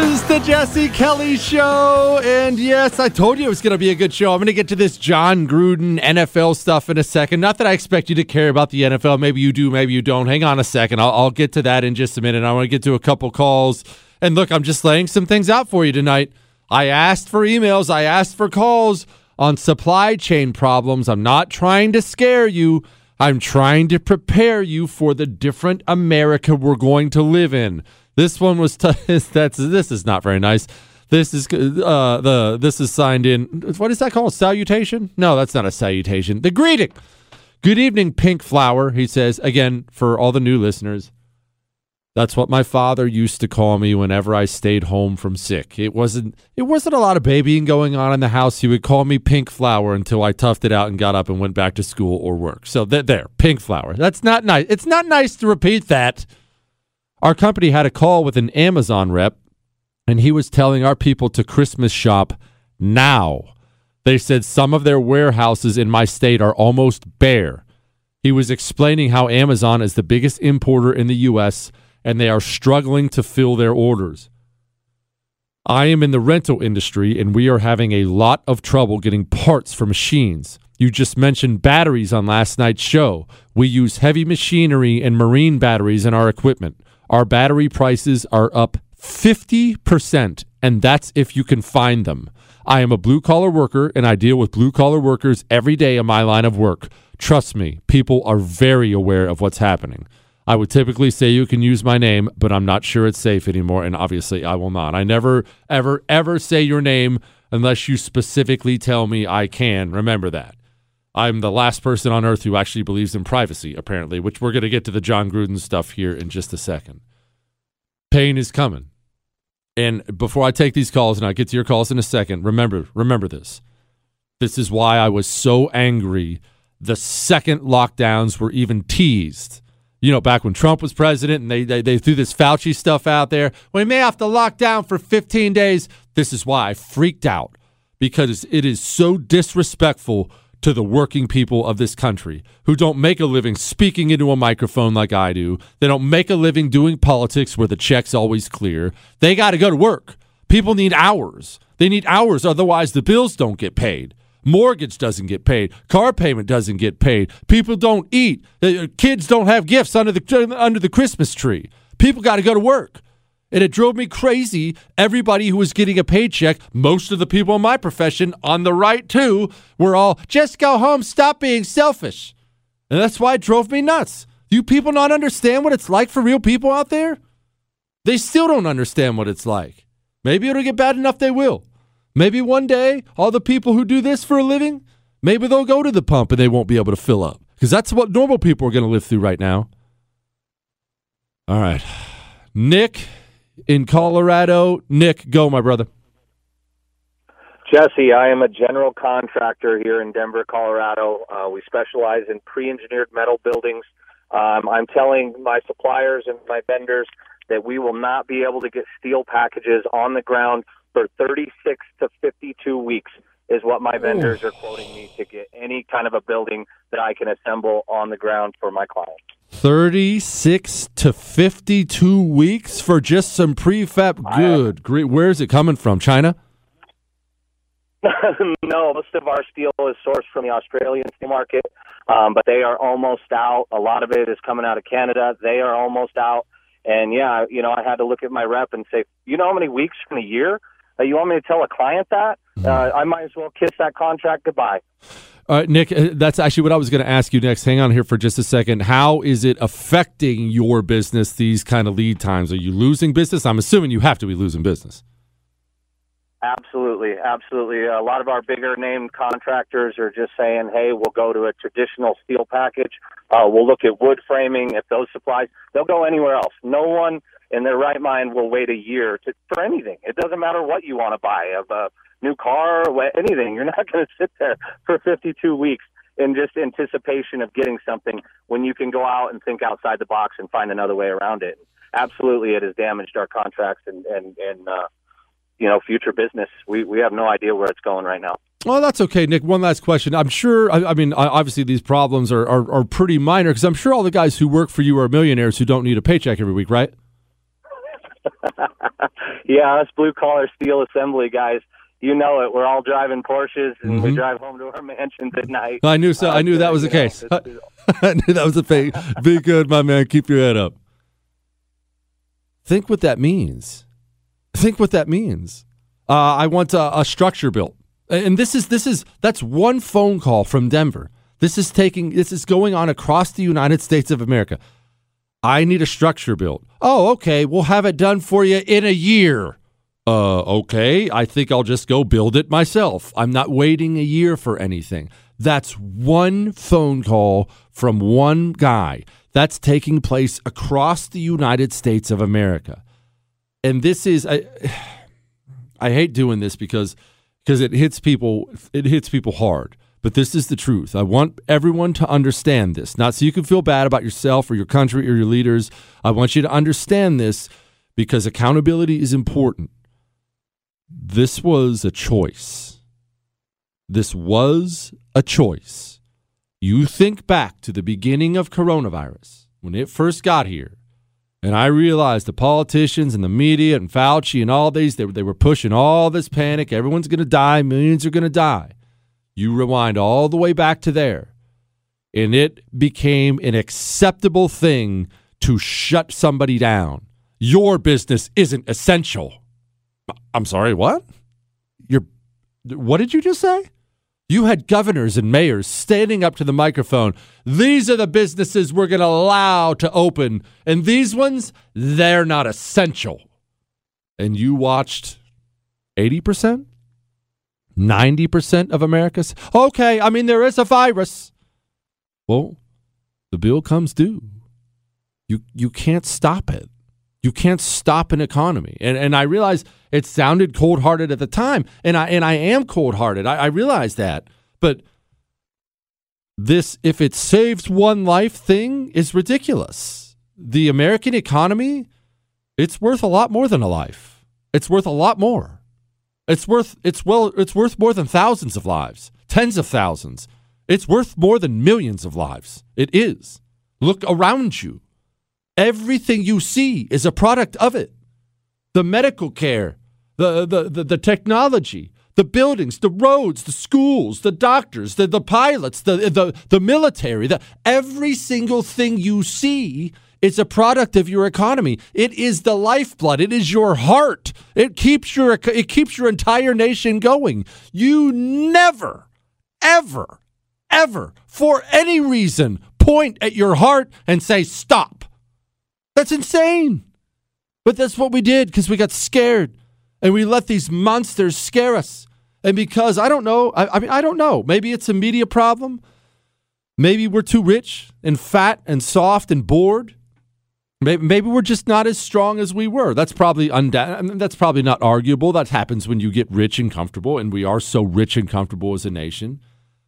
the Jesse Kelly Show. And yes, I told you it was going to be a good show. I'm going to get to this Jon Gruden NFL stuff in a second. Not that I expect you to care about the NFL. Maybe you do, maybe you don't. Hang on a second. I'll, I'll get to that in just a minute. I want to get to a couple calls. And look, I'm just laying some things out for you tonight. I asked for emails, I asked for calls on supply chain problems. I'm not trying to scare you. I'm trying to prepare you for the different America we're going to live in. This one was t- [laughs] that's this is not very nice. This is uh the this is signed in. What is that called? Salutation? No, that's not a salutation. The greeting. Good evening, Pink Flower. He says again for all the new listeners. That's what my father used to call me whenever I stayed home from sick. It wasn't it wasn't a lot of babying going on in the house. He would call me Pink Flower until I toughed it out and got up and went back to school or work. So there, there Pink Flower. That's not nice. It's not nice to repeat that. Our company had a call with an Amazon rep, and he was telling our people to Christmas shop now. They said some of their warehouses in my state are almost bare. He was explaining how Amazon is the biggest importer in the U.S., and they are struggling to fill their orders. I am in the rental industry, and we are having a lot of trouble getting parts for machines. You just mentioned batteries on last night's show. We use heavy machinery and marine batteries in our equipment. Our battery prices are up 50%, and that's if you can find them. I am a blue collar worker, and I deal with blue collar workers every day in my line of work. Trust me, people are very aware of what's happening. I would typically say you can use my name, but I'm not sure it's safe anymore, and obviously I will not. I never, ever, ever say your name unless you specifically tell me I can. Remember that. I'm the last person on earth who actually believes in privacy, apparently, which we're going to get to the Jon Gruden stuff here in just a second. Pain is coming. And before I take these calls, and I'll get to your calls in a second, remember, remember this. This is why I was so angry the second lockdowns were even teased. You know, back when Trump was president and they, they, they threw this Fauci stuff out there. We may have to lock down for 15 days. This is why I freaked out because it is so disrespectful to the working people of this country who don't make a living speaking into a microphone like I do. They don't make a living doing politics where the check's always clear. They got to go to work. People need hours. They need hours, otherwise, the bills don't get paid. Mortgage doesn't get paid. Car payment doesn't get paid. People don't eat. Uh, Kids don't have gifts under the under the Christmas tree. People got to go to work. And it drove me crazy. Everybody who was getting a paycheck, most of the people in my profession, on the right too, were all, just go home, stop being selfish. And that's why it drove me nuts. You people not understand what it's like for real people out there? They still don't understand what it's like. Maybe it'll get bad enough they will. Maybe one day, all the people who do this for a living, maybe they'll go to the pump and they won't be able to fill up. Because that's what normal people are going to live through right now. All right. Nick in Colorado. Nick, go, my brother. Jesse, I am a general contractor here in Denver, Colorado. Uh, we specialize in pre engineered metal buildings. Um, I'm telling my suppliers and my vendors that we will not be able to get steel packages on the ground for 36 to 52 weeks is what my vendors are quoting me to get any kind of a building that I can assemble on the ground for my clients. 36 to 52 weeks for just some prefab. Good. Great. Where is it coming from? China? [laughs] no, most of our steel is sourced from the Australian steel market, um, but they are almost out. A lot of it is coming out of Canada. They are almost out. And yeah, you know, I had to look at my rep and say, you know how many weeks from a year? Uh, you want me to tell a client that? Uh, I might as well kiss that contract goodbye. Right, Nick, uh, that's actually what I was going to ask you next. Hang on here for just a second. How is it affecting your business, these kind of lead times? Are you losing business? I'm assuming you have to be losing business. Absolutely, absolutely. A lot of our bigger name contractors are just saying, "Hey, we'll go to a traditional steel package. Uh, we'll look at wood framing. If those supplies, they'll go anywhere else. No one in their right mind will wait a year to, for anything. It doesn't matter what you want to buy, a new car, or anything. You're not [laughs] going to sit there for 52 weeks in just anticipation of getting something when you can go out and think outside the box and find another way around it. Absolutely, it has damaged our contracts and and and." Uh, you know future business. We we have no idea where it's going right now. Well, that's okay, Nick. One last question. I'm sure. I, I mean, obviously, these problems are are, are pretty minor because I'm sure all the guys who work for you are millionaires who don't need a paycheck every week, right? [laughs] yeah, us blue collar steel assembly guys. You know it. We're all driving Porsches and mm-hmm. we drive home to our [laughs] mansions at night. I knew so. I knew that was the case. [laughs] [laughs] I knew that was the fake. Be good, my man. Keep your head up. Think what that means Think what that means. Uh, I want a, a structure built, and this is this is that's one phone call from Denver. This is taking this is going on across the United States of America. I need a structure built. Oh, okay. We'll have it done for you in a year. Uh, okay. I think I'll just go build it myself. I'm not waiting a year for anything. That's one phone call from one guy. That's taking place across the United States of America and this is I, [sighs] I hate doing this because because it hits people it hits people hard. But this is the truth. I want everyone to understand this. Not so you can feel bad about yourself or your country or your leaders. I want you to understand this because accountability is important. This was a choice. This was a choice. You think back to the beginning of coronavirus when it first got here and I realized the politicians and the media and Fauci and all these, they, they were pushing all this panic. Everyone's going to die. Millions are going to die. You rewind all the way back to there. And it became an acceptable thing to shut somebody down. Your business isn't essential. I'm sorry, what? You're, what did you just say? You had governors and mayors standing up to the microphone. These are the businesses we're going to allow to open. And these ones, they're not essential. And you watched 80%? 90% of America's? Okay, I mean, there is a virus. Well, the bill comes due. You, you can't stop it. You can't stop an economy. And, and I realize – it sounded cold hearted at the time, and I and I am cold hearted. I, I realize that, but this if it saves one life thing is ridiculous. The American economy, it's worth a lot more than a life. It's worth a lot more. It's worth it's well it's worth more than thousands of lives, tens of thousands. It's worth more than millions of lives. It is. Look around you. Everything you see is a product of it. The medical care, the, the, the, the technology, the buildings, the roads, the schools, the doctors, the, the pilots, the, the, the military, the, every single thing you see is a product of your economy. It is the lifeblood. It is your heart. It keeps your it keeps your entire nation going. You never ever ever for any reason point at your heart and say stop. That's insane. But that's what we did because we got scared and we let these monsters scare us. And because I don't know, I, I mean, I don't know. Maybe it's a media problem. Maybe we're too rich and fat and soft and bored. Maybe, maybe we're just not as strong as we were. That's probably unda- I mean, that's probably not arguable. That happens when you get rich and comfortable, and we are so rich and comfortable as a nation.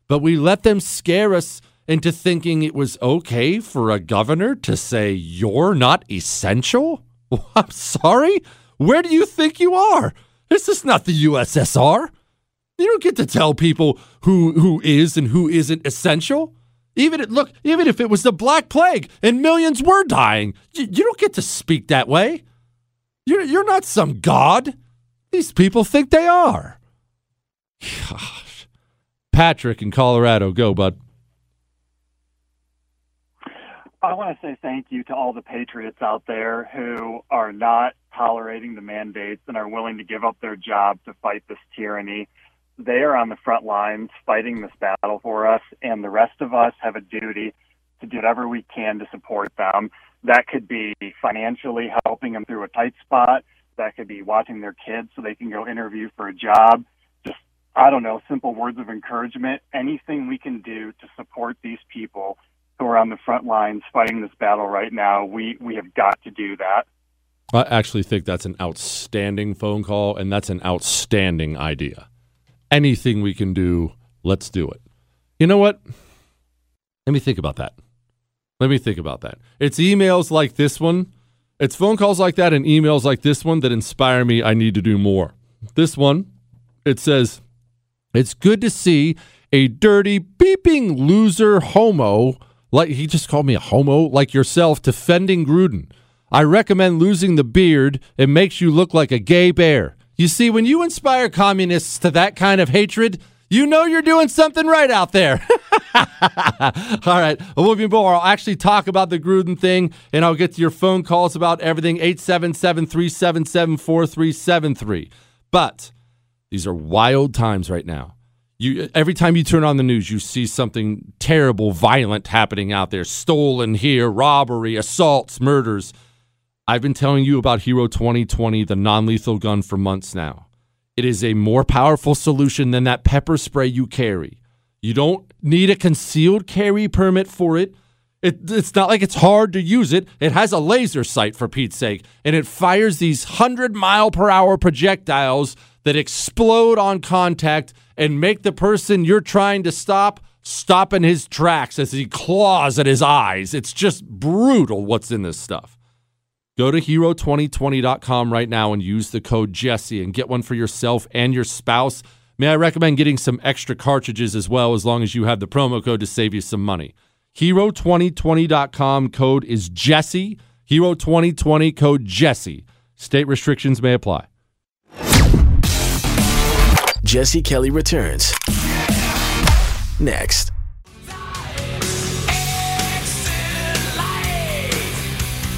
But we let them scare us into thinking it was okay for a governor to say you're not essential. [laughs] I'm sorry. Where do you think you are? This is not the USSR. You don't get to tell people who who is and who isn't essential. Even it, look, even if it was the Black Plague and millions were dying, you, you don't get to speak that way. You're you're not some god. These people think they are. Gosh, [sighs] Patrick in Colorado, go bud. I want to say thank you to all the patriots out there who are not tolerating the mandates and are willing to give up their job to fight this tyranny. They are on the front lines fighting this battle for us, and the rest of us have a duty to do whatever we can to support them. That could be financially helping them through a tight spot. That could be watching their kids so they can go interview for a job. Just, I don't know, simple words of encouragement. Anything we can do to support these people who are on the front lines fighting this battle right now, we, we have got to do that. I actually think that's an outstanding phone call, and that's an outstanding idea. Anything we can do, let's do it. You know what? Let me think about that. Let me think about that. It's emails like this one, it's phone calls like that, and emails like this one that inspire me. I need to do more. This one, it says, It's good to see a dirty, beeping loser homo, like he just called me a homo, like yourself, defending Gruden. I recommend losing the beard. It makes you look like a gay bear. You see, when you inspire communists to that kind of hatred, you know you're doing something right out there. [laughs] All right, we'll be more. I'll actually talk about the Gruden thing, and I'll get to your phone calls about everything 877 377 4373. But these are wild times right now. You, every time you turn on the news, you see something terrible, violent happening out there stolen here, robbery, assaults, murders. I've been telling you about Hero 2020, the non lethal gun, for months now. It is a more powerful solution than that pepper spray you carry. You don't need a concealed carry permit for it. it. It's not like it's hard to use it. It has a laser sight, for Pete's sake, and it fires these 100 mile per hour projectiles that explode on contact and make the person you're trying to stop stop in his tracks as he claws at his eyes. It's just brutal what's in this stuff. Go to hero2020.com right now and use the code Jesse and get one for yourself and your spouse. May I recommend getting some extra cartridges as well, as long as you have the promo code to save you some money. Hero2020.com code is Jesse. Hero2020 code Jesse. State restrictions may apply. Jesse Kelly returns next.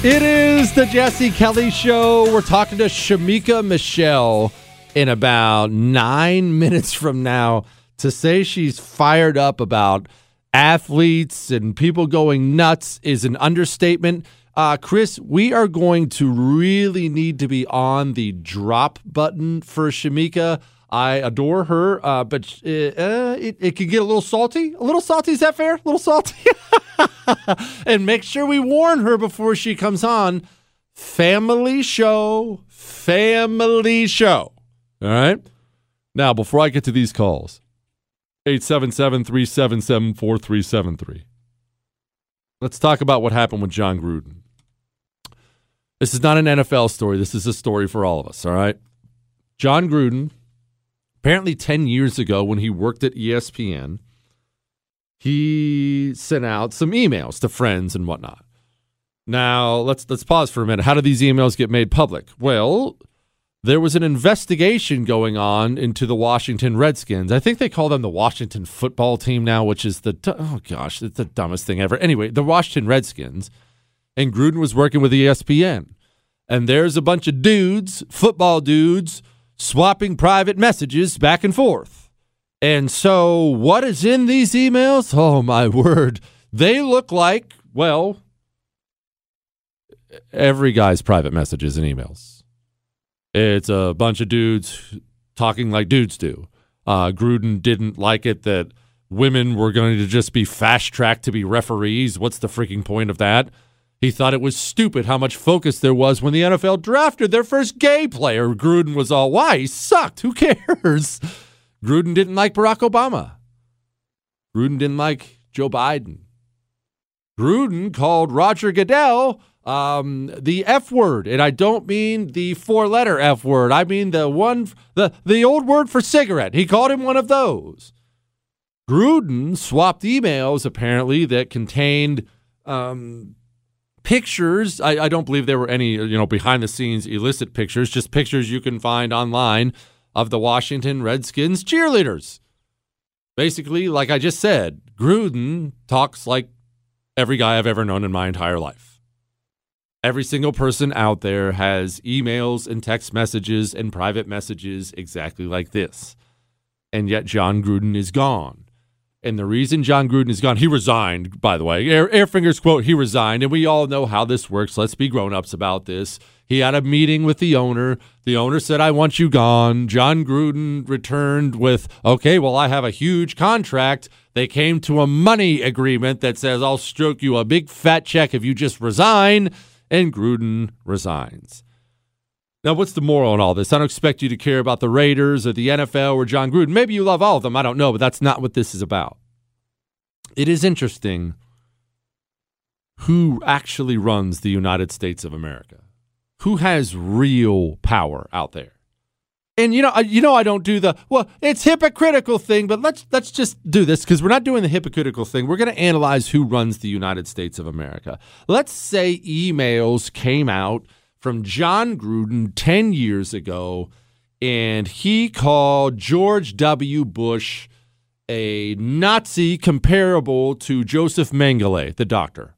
It is the Jesse Kelly Show. We're talking to Shemeka Michelle in about nine [laughs] minutes from now to say she's fired up about athletes and people going nuts is an understatement. Uh, Chris, we are going to really need to be on the drop button for Shemeka. I adore her, uh, but uh, it, it could get a little salty. A little salty, is that fair? A little salty? [laughs] and make sure we warn her before she comes on. Family show, family show. All right? Now, before I get to these calls, 877 377 4373. Let's talk about what happened with Jon Gruden. This is not an NFL story. This is a story for all of us, all right? Jon Gruden apparently 10 years ago when he worked at ESPN, he sent out some emails to friends and whatnot. Now, let's let's pause for a minute. How did these emails get made public? Well, there was an investigation going on into the Washington Redskins. I think they call them the Washington football team now, which is the oh gosh, it's the dumbest thing ever. Anyway, the Washington Redskins. and Gruden was working with ESPN. And there's a bunch of dudes, football dudes, swapping private messages back and forth. And so, what is in these emails? [laughs] Oh, my word. They look like, well, every guy's private messages and emails. It's a bunch of dudes talking like dudes do. Uh, Gruden didn't like it that women were going to just be fast tracked to be referees. What's the freaking point of that? He thought it was stupid how much focus there was when the NFL drafted their first gay player. Gruden was all, why? He sucked. Who cares? Gruden didn't like Barack Obama. Gruden didn't like Joe Biden. Gruden called Roger Goodell um, the F word, and I don't mean the four letter F word. I mean the one, the, the old word for cigarette. He called him one of those. Gruden swapped emails apparently that contained um, pictures. I, I, don't believe there were any, you know, behind the scenes illicit pictures, just pictures you can find online of the Washington Redskins cheerleaders. Basically, like I just said, Gruden talks like every guy I've ever known in my entire life. Every single person out there has emails and text messages and private messages exactly like this. And yet, Jon Gruden is gone. And the reason Jon Gruden is gone, he resigned, by the way. Air, Airfinger's quote, he resigned. And we all know how this works. Let's be grown ups about this. He had a meeting with the owner. The owner said, I want you gone. Jon Gruden returned with, okay, well, I have a huge contract. They came to a money agreement that says, I'll stroke you a big fat check if you just resign. And Gruden resigns. Now, what's the moral in all this? I don't expect you to care about the Raiders or the NFL or Jon Gruden. Maybe you love all of them. I don't know, but that's not what this is about. It is interesting who actually runs the United States of America. Who has real power out there? And you know, you know, I don't do the well. It's hypocritical thing, but let's let's just do this because we're not doing the hypocritical thing. We're going to analyze who runs the United States of America. Let's say emails came out from Jon Gruden 10 years ago, and he called George W. Bush a Nazi comparable to Joseph Mengele, the doctor.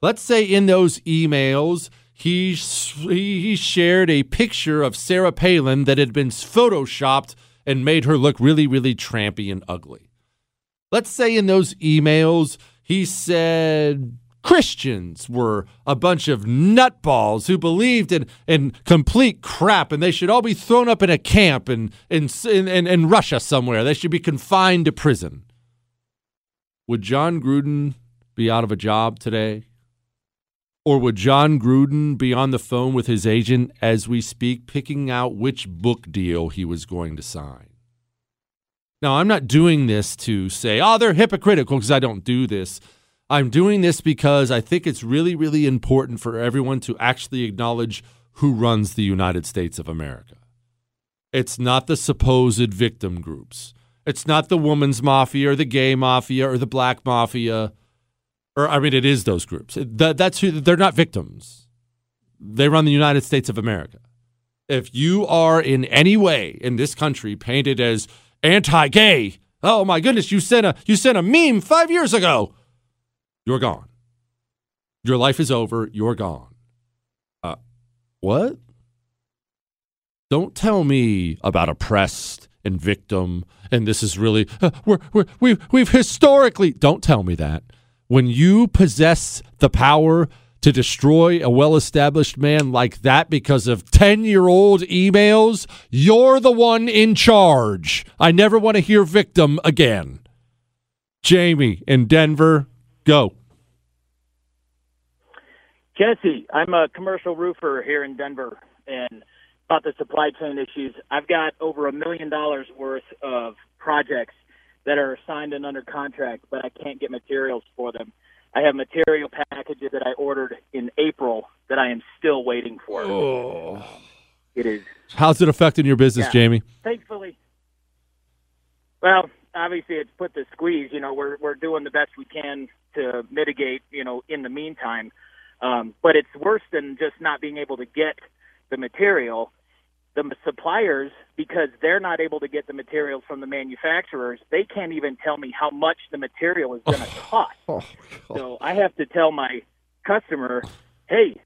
Let's say in those emails, he, he shared a picture of Sarah Palin that had been photoshopped and made her look really, really trampy and ugly. Let's say in those emails, he said Christians were a bunch of nutballs who believed in, in complete crap and they should all be thrown up in a camp in, in, in, in Russia somewhere. They should be confined to prison. Would Jon Gruden be out of a job today? Or would Jon Gruden be on the phone with his agent as we speak, picking out which book deal he was going to sign? Now, I'm not doing this to say, oh, they're hypocritical because I don't do this. I'm doing this because I think it's really, really important for everyone to actually acknowledge who runs the United States of America. It's not the supposed victim groups. It's not the woman's mafia or the gay mafia or the black mafia. Or, I mean, it is those groups. That, that's who, they're not victims. They run the United States of America. If you are in any way in this country painted as anti gay, oh my goodness, you sent a, you sent a meme five years ago you're gone. Your life is over. You're gone. Uh, what? Don't tell me about oppressed and victim and this is really uh, we're, we're, we've, we've historically don't tell me that when you possess the power to destroy a well-established man like that because of 10-year-old emails you're the one in charge i never want to hear victim again jamie in denver Go. Jesse, I'm a commercial roofer here in Denver, and about the supply chain issues, I've got over a million dollars worth of projects that are signed and under contract, but I can't get materials for them. I have material packages that I ordered in April that I am still waiting for. Oh. It is. How's it affecting your business, yeah. Jamie? Thankfully, well, obviously it's put the squeeze. You know, we're we're doing the best we can to mitigate. You know, in the meantime, um, but it's worse than just not being able to get the material. The suppliers, because they're not able to get the materials from the manufacturers, they can't even tell me how much the material is going to cost. Oh, so I have to tell my customer, hey,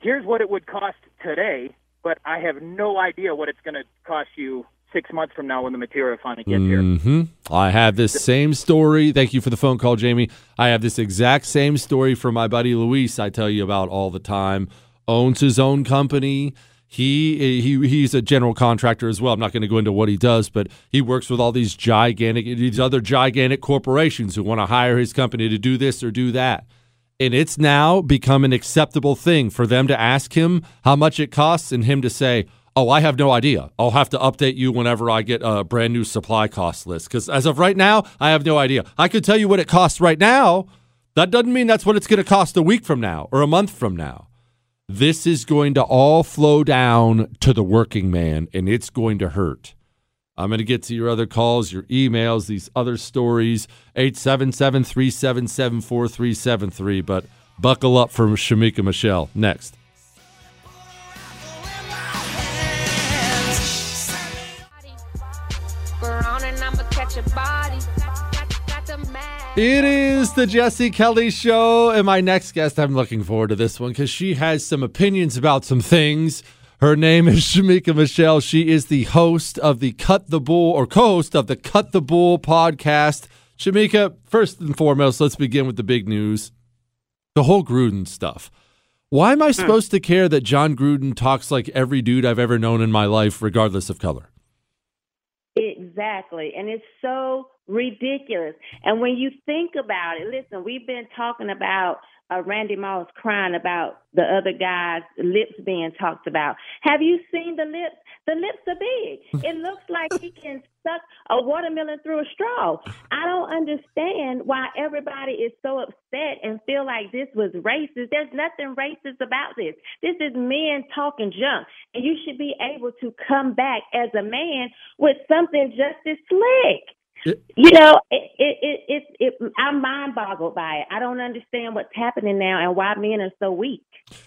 here's what it would cost today, but I have no idea what it's going to cost you six months from now when the material finally gets here. hmm I have this same story. Thank you for the phone call, Jamie. I have this exact same story from my buddy Luis. I tell you about all the time. Owns his own company. He he he's a general contractor as well. I'm not going to go into what he does, but he works with all these gigantic these other gigantic corporations who want to hire his company to do this or do that. And it's now become an acceptable thing for them to ask him how much it costs and him to say, Oh, I have no idea. I'll have to update you whenever I get a brand new supply cost list. Because as of right now, I have no idea. I could tell you what it costs right now. That doesn't mean that's what it's going to cost a week from now or a month from now. This is going to all flow down to the working man, and it's going to hurt. I'm going to get to your other calls, your emails, these other stories. 877 377 4373. But buckle up for Shemeka Michelle next. It is the Jesse Kelly Show, and my next guest, I'm looking forward to this one because she has some opinions about some things. Her name is Shemeka Michelle. She is the host of the Cut the Bull, or co host of the Cut the Bull podcast. Shemeka, first and foremost, let's begin with the big news the whole Gruden stuff. Why am I hmm. supposed to care that Jon Gruden talks like every dude I've ever known in my life, regardless of color? Exactly. And it's so ridiculous. And when you think about it, listen, we've been talking about uh, Randy Moss crying about the other guy's lips being talked about. Have you seen the lips? The lips are big. It [laughs] looks like he can suck a watermelon through a straw. I don't understand why everybody is so upset and feel like this was racist. There's nothing racist about this. This is men talking junk, and you should be able to come back as a man with something just as slick. You know, it, it, it, it, I'm mind boggled by it. I don't understand what's happening now and why men are so weak.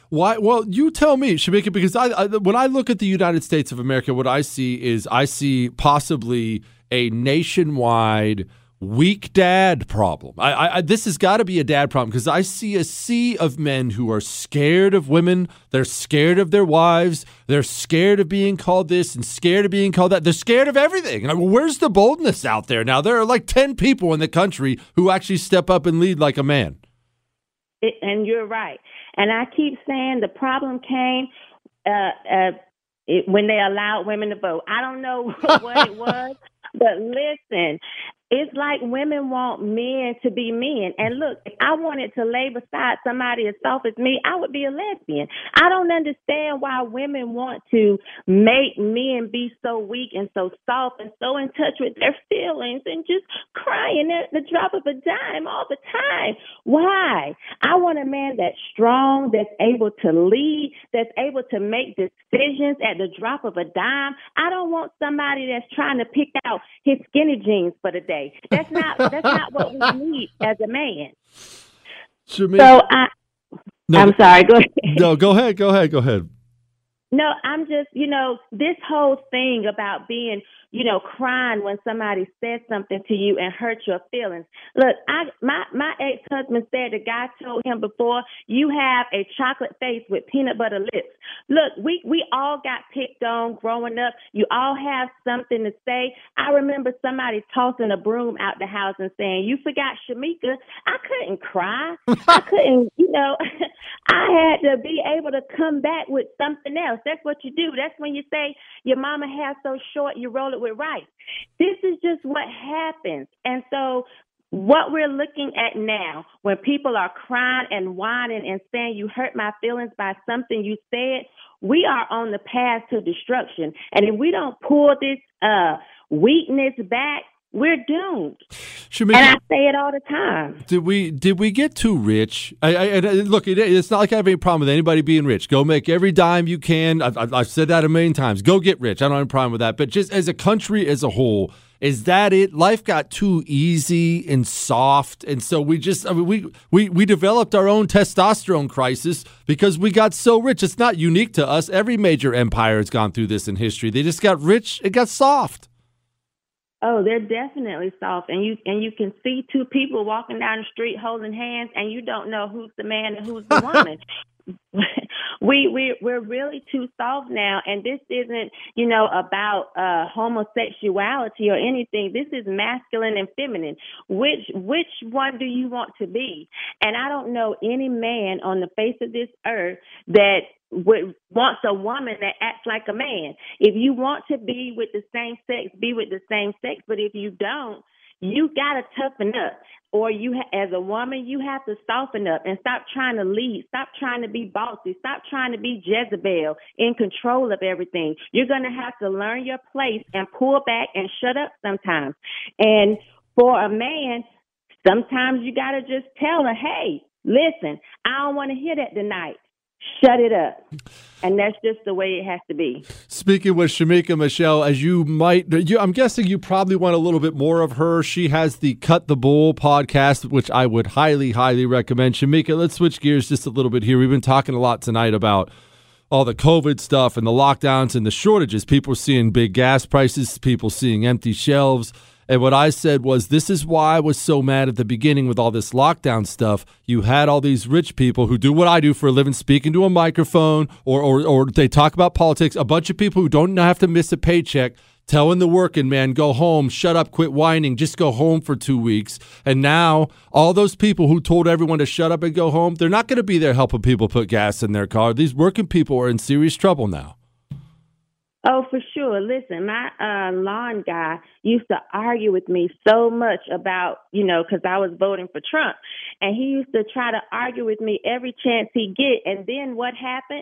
Why? Well, you tell me, Shemeka, because I, I, when I look at the United States of America, what I see is I see possibly a nationwide weak dad problem. I, I this has got to be a dad problem because I see a sea of men who are scared of women. They're scared of their wives. They're scared of being called this and scared of being called that. They're scared of everything. I mean, where's the boldness out there now? There are like ten people in the country who actually step up and lead like a man. It, and you're right. And I keep saying the problem came. Uh, uh, it, when they allowed women to vote. I don't know [laughs] what it was, but listen, it's like women want men to be men. And look, if I wanted to lay beside somebody as soft as me, I would be a lesbian. I don't understand why women want to make men be so weak and so soft and so in touch with their feelings and just crying at the drop of a dime all the time. Why? I want a man that's strong, that's able to lead, that's able to make decisions at the drop of a dime. I don't want somebody that's trying to pick out his skinny jeans for the day. That's not that's not what we [laughs] need as a man. Shemeka, So I No, I'm sorry, go ahead. no, go ahead, go ahead, go ahead. No, I'm just, you know, this whole thing about being, you know, crying when somebody says something to you and hurt your feelings. Look, I my my ex husband said the guy told him before, you have a chocolate face with peanut butter lips. Look, we we all got picked on growing up. You all have something to say. I remember somebody tossing a broom out the house and saying, "You forgot Shemeka." I couldn't cry. [laughs] I couldn't, you know. [laughs] I had to be able to come back with something else. That's what you do. That's when you say your mama hair so short, you roll it with rice. This is just what happens. And so what we're looking at now, when people are crying and whining and saying you hurt my feelings by something you said, we are on the path to destruction. And if we don't pull this uh, weakness back, we're doomed. Shemeka, and I say it all the time. Did we did we get too rich? I, I, and, uh, look, it, it's not like I have any problem with anybody being rich. Go make every dime you can. I've, I've, I've said that a million times. Go get rich. I don't have a problem with that. But just as a country as a whole, is that it? Life got too easy and soft, and so we just I mean, we we we developed our own testosterone crisis because we got so rich. It's not unique to us. Every major empire has gone through this in history. They just got rich. It got soft. Oh, they're definitely soft, and you and you can see two people walking down the street holding hands, and you don't know who's the man and who's the [laughs] woman. [laughs] we we we're really too soft now, and this isn't you know about uh, homosexuality or anything. This is masculine and feminine. Which which one do you want to be? And I don't know any man on the face of this earth that would wants a woman that acts like a man. If you want to be with the same sex, be with the same sex. But if you don't, you gotta toughen up or you ha- as a woman you have to soften up and stop trying to lead stop trying to be bossy stop trying to be jezebel in control of everything you're going to have to learn your place and pull back and shut up sometimes and for a man sometimes you got to just tell her hey listen i don't want to hear that tonight shut it up. And that's just the way it has to be. Speaking with Shemeka Michelle, as you might, you, I'm guessing you probably want a little bit more of her. She has the Cut the Bull podcast, which I would highly, highly recommend. Shemeka, let's switch gears just a little bit here. We've been talking a lot tonight about all the COVID stuff and the lockdowns and the shortages. People seeing big gas prices, people seeing empty shelves. And what I said was, this is why I was so mad at the beginning with all this lockdown stuff. You had all these rich people who do what I do for a living, speak into a microphone, or, or, or they talk about politics. A bunch of people who don't have to miss a paycheck telling the working man, go home, shut up, quit whining, just go home for two weeks. And now, all those people who told everyone to shut up and go home, they're not going to be there helping people put gas in their car. These working people are in serious trouble now. Oh, for sure. Listen, my uh, lawn guy used to argue with me so much about, you know, because I was voting for Trump. And he used to try to argue with me every chance he get. And then what happened?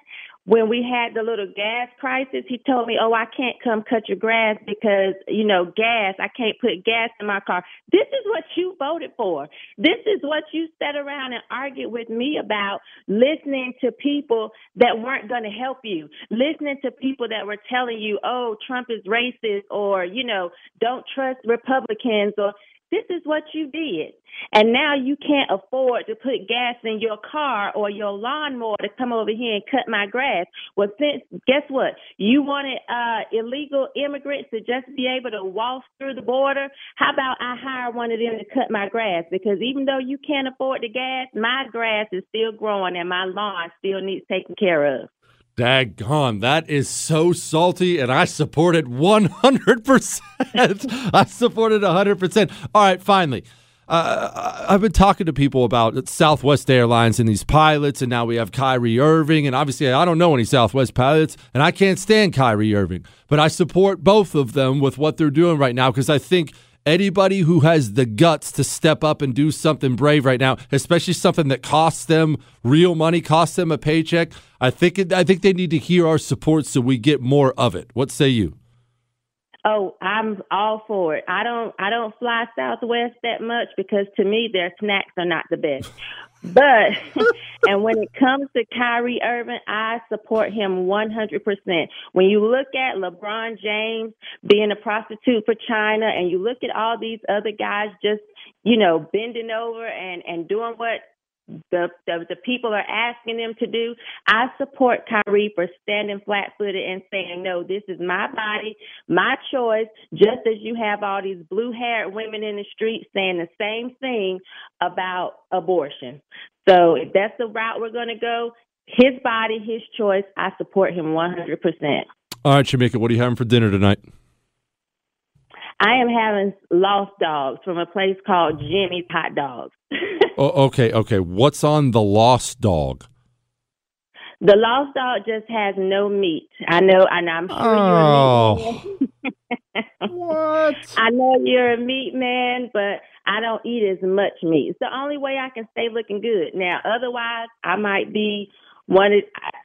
When we had the little gas crisis, he told me, "Oh, I can't come cut your grass because you know gas. I can't put gas in my car." This is what you voted for. This is what you sat around and argued with me about. Listening to people that weren't going to help you. Listening to people that were telling you, "Oh, Trump is racist," or you know, "Don't trust Republicans," or this is what you did. And now you can't afford to put gas in your car or your lawnmower to come over here and cut my grass. Well, since, guess what? You wanted uh, illegal immigrants to just be able to walk through the border. How about I hire one of them to cut my grass? Because even though you can't afford the gas, my grass is still growing and my lawn still needs taken care of. Daggone, that is so salty, and I support it 100%. I support it 100%. All right, finally. Uh, I've been talking to people about Southwest Airlines and these pilots, and now we have Kyrie Irving. And obviously, I don't know any Southwest pilots, and I can't stand Kyrie Irving. But I support both of them with what they're doing right now because I think – anybody who has the guts to step up and do something brave right now, especially something that costs them real money, costs them a paycheck, I think it, I think they need to hear our support so we get more of it. What say you? Oh, I'm all for it. I don't I don't fly Southwest that much because to me their snacks are not the best. But [laughs] and when it comes to Kyrie Irving, I support him 100%. When you look at LeBron James being a prostitute for China and you look at all these other guys just, you know, bending over and and doing what the, the the people are asking them to do. I support Kyrie for standing flat footed and saying, No, this is my body, my choice, just as you have all these blue haired women in the street saying the same thing about abortion. So if that's the route we're gonna go, his body, his choice, I support him one hundred percent. All right, Shemeka, what are you having for dinner tonight? I am having lost dogs from a place called Jimmy's Hot Dogs. [laughs] oh, okay, okay. What's on the lost dog? The lost dog just has no meat. I know, and I'm sure oh. you're a meat oh. man. [laughs] what? I know you're a meat man, but I don't eat as much meat. It's the only way I can stay looking good. Now, otherwise, I might be one.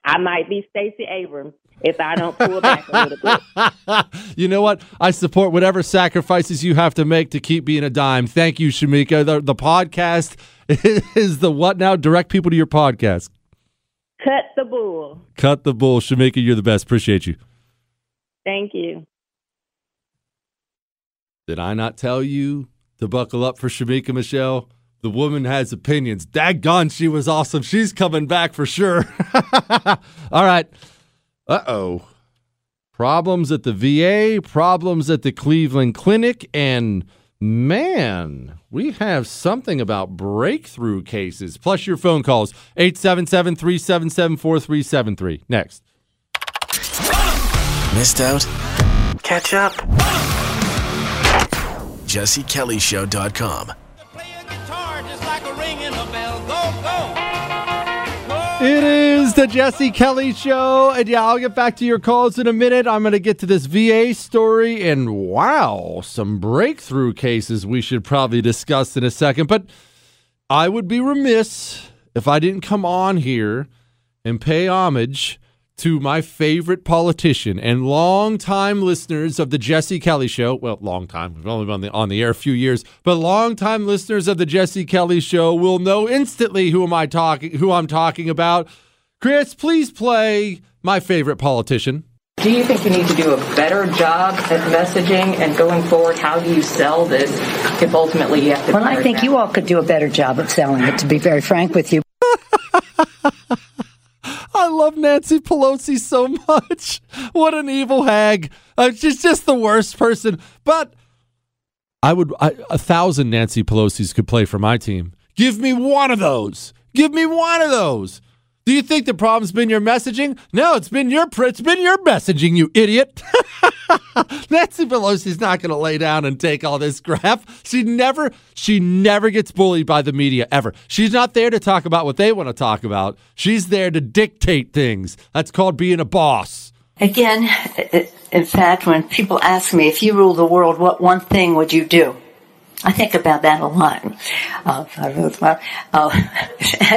I might be Stacey Abrams if I don't pull back a little bit. [laughs] you know what? I support whatever sacrifices you have to make to keep being a dime. Thank you, Shemeka. The, the podcast [laughs] is the what now? Direct people to your podcast. Cut the bull. Cut the bull. Shemeka, you're the best. Appreciate you. Thank you. Did I not tell you to buckle up for Shemeka Michelle? The woman has opinions. Daggone, she was awesome. She's coming back for sure. [laughs] All right. Uh oh. Problems at the VA, problems at the Cleveland Clinic, and man, we have something about breakthrough cases. Plus your phone calls 877 377 4373. Next. Missed out? Catch up. JesseKellyShow.com. It is the Jesse Kelly Show. And yeah, I'll get back to your calls in a minute. I'm going to get to this VA story. And wow, some breakthrough cases we should probably discuss in a second. But I would be remiss if I didn't come on here and pay homage to my favorite politician and longtime listeners of the Jesse Kelly Show. Well, long time. We've only been on the, on the air a few years, but longtime listeners of the Jesse Kelly Show will know instantly who am I talking who I'm talking about. Chris, please play my favorite politician. Do you think you need to do a better job at messaging and going forward? How do you sell this if ultimately you have to? Well, I think you all could do a better job of selling it, to be very frank with you. [laughs] I love Nancy Pelosi so [laughs] much. What an evil hag. Uh, she's just the worst person. But I would, I, a thousand Nancy Pelosi's could play for my team. Give me one of those. Give me one of those. Do you think the problem's been your messaging? No, it's been your it's been your messaging, you idiot. [laughs] [laughs] Nancy Pelosi's not going to lay down and take all this crap. She never she never gets bullied by the media ever. She's not there to talk about what they want to talk about. She's there to dictate things. That's called being a boss. Again, in fact, when people ask me if you rule the world, what one thing would you do? I think about that a lot. Uh, I uh, [laughs]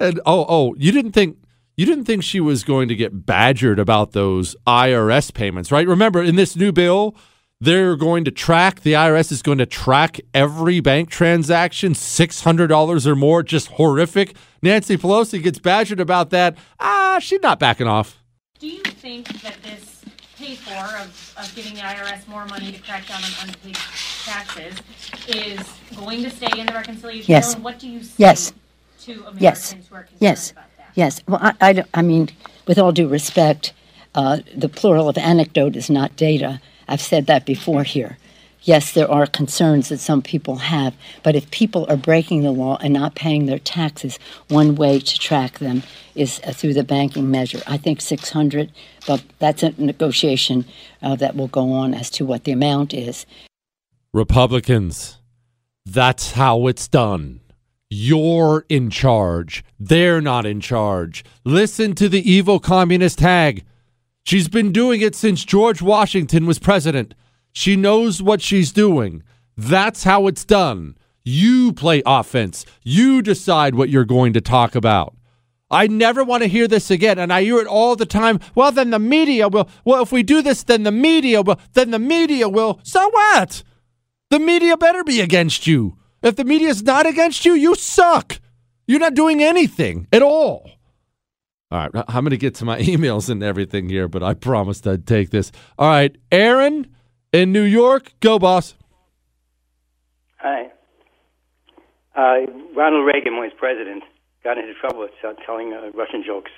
And oh, oh, you didn't think you didn't think she was going to get badgered about those IRS payments, right? Remember, in this new bill, they're going to track the IRS is going to track every bank transaction, six hundred dollars or more. Just horrific. Nancy Pelosi gets badgered about that. Ah, she's not backing off. Do you think that this pay for of, of giving the IRS more money to crack down on unpaid taxes is going to stay in the reconciliation Yes. bill? And what do you say Yes. to Americans yes, who are concerned yes, about that? Yes. Well, I, I, I mean, with all due respect, uh, the plural of anecdote is not data. I've said that before here. Yes, there are concerns that some people have, but if people are breaking the law and not paying their taxes, one way to track them is uh, through the banking measure. I think 600, but that's a negotiation uh, that will go on as to what the amount is. Republicans, that's how it's done. You're in charge. They're not in charge. Listen to the evil communist hag. She's been doing it since George Washington was president. She knows what she's doing. That's how it's done. You play offense. You decide what you're going to talk about. I never want to hear this again, and I hear it all the time. Well, then the media will. Well, if we do this, then the media will. Then the media will. So what? The media better be against you. If the media is not against you, you suck. You're not doing anything at all. All right, I'm going to get to my [laughs] emails and everything here, but I promised I'd take this. All right, Aaron in New York, go boss. Hi. Uh, Ronald Reagan, when he was president, got into trouble with telling uh, Russian jokes.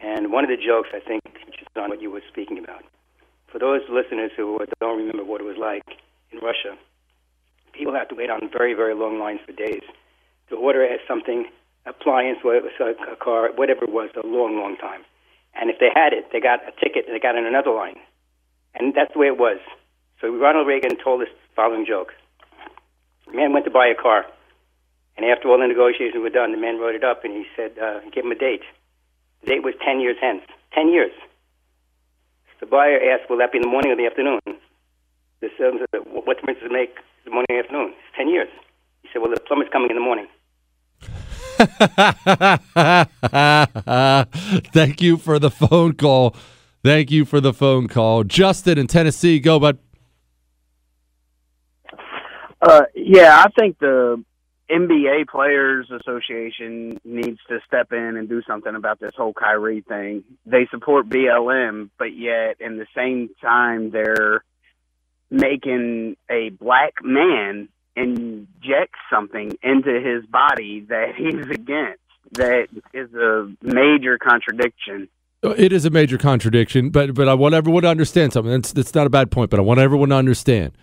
And one of the jokes, I think, is on what you were speaking about. For those listeners who don't remember what it was like in Russia, people have to wait on very, very long lines for days to order something, appliance, a, a car, whatever it was, a long, long time. And if they had it, they got a ticket and they got in another line. And that's the way it was. So Ronald Reagan told this following joke. The man went to buy a car, and after all the negotiations were done, the man wrote it up and he said, uh, he him a date. The date was 10 years hence. 10 years. The buyer asked, will that be in the morning or the afternoon? The salesman said, what difference does it make the morning or afternoon? It's 10 years. He said, well, the plumber's coming in the morning. [laughs] Thank you for the phone call. Thank you for the phone call. Justin in Tennessee, go, but Uh, yeah, I think the NBA Players Association needs to step in and do something about this whole Kyrie thing. They support BLM, but yet in the same time they're making a black man inject something into his body that [laughs] he's against. That is a major contradiction. Uh, it is a major contradiction, but but I want everyone to understand something. That's that's not a bad point, but I want everyone to understand.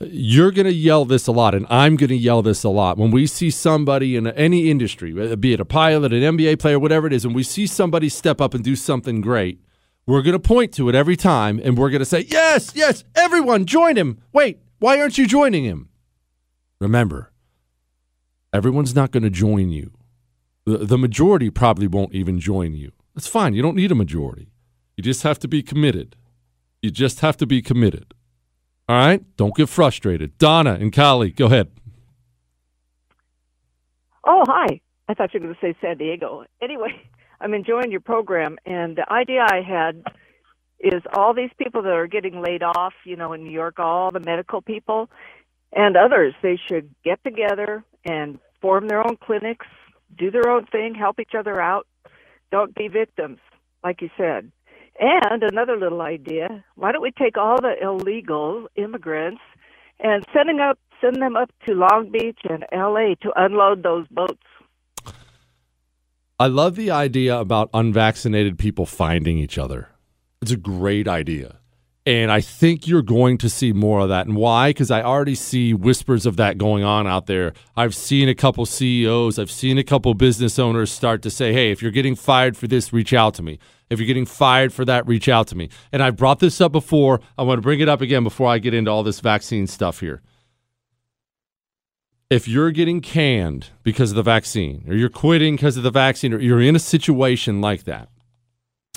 Uh, you're going to yell this a lot, and I'm going to yell this a lot when we see somebody in any industry, uh, be it a pilot, an NBA player, whatever it is, and we see somebody step up and do something great. We're going to point to it every time, and we're going to say, "Yes, yes, everyone, join him." Wait, why aren't you joining him? Remember, everyone's not going to join you. The, the majority probably won't even join you. That's fine. You don't need a majority. You just have to be committed. You just have to be committed. All right? Don't get frustrated. Donna and Cali, go ahead. Oh, hi. I thought you were going to say San Diego. Anyway, I'm enjoying your program, and the idea I had is all these people that are getting laid off, you know, in New York, all the medical people and others, they should get together and form their own clinics, do their own thing, help each other out, don't be victims, like you said. And another little idea: why don't we take all the illegal immigrants and sending up send them up to Long Beach and L.A. to unload those boats? I love the idea about unvaccinated people finding each other. It's a great idea. And I think you're going to see more of that. And why? Because I already see whispers of that going on out there. I've seen a couple CEOs, I've seen a couple business owners start to say, hey, if you're getting fired for this, reach out to me. If you're getting fired for that, reach out to me. And I brought this up before. I want to bring it up again before I get into all this vaccine stuff here. If you're getting canned because of the vaccine, or you're quitting because of the vaccine, or you're in a situation like that,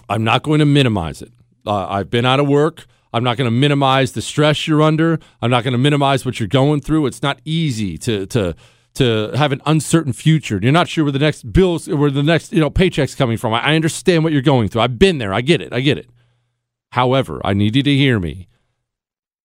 I'm not going to minimize it. Uh, I've been out of work. I'm not going to minimize the stress you're under. I'm not going to minimize what you're going through. It's not easy to to to have an uncertain future. You're not sure where the next bills, where the next you know paycheck's coming from. I understand what you're going through. I've been there. I get it. I get it. However, I need you to hear me.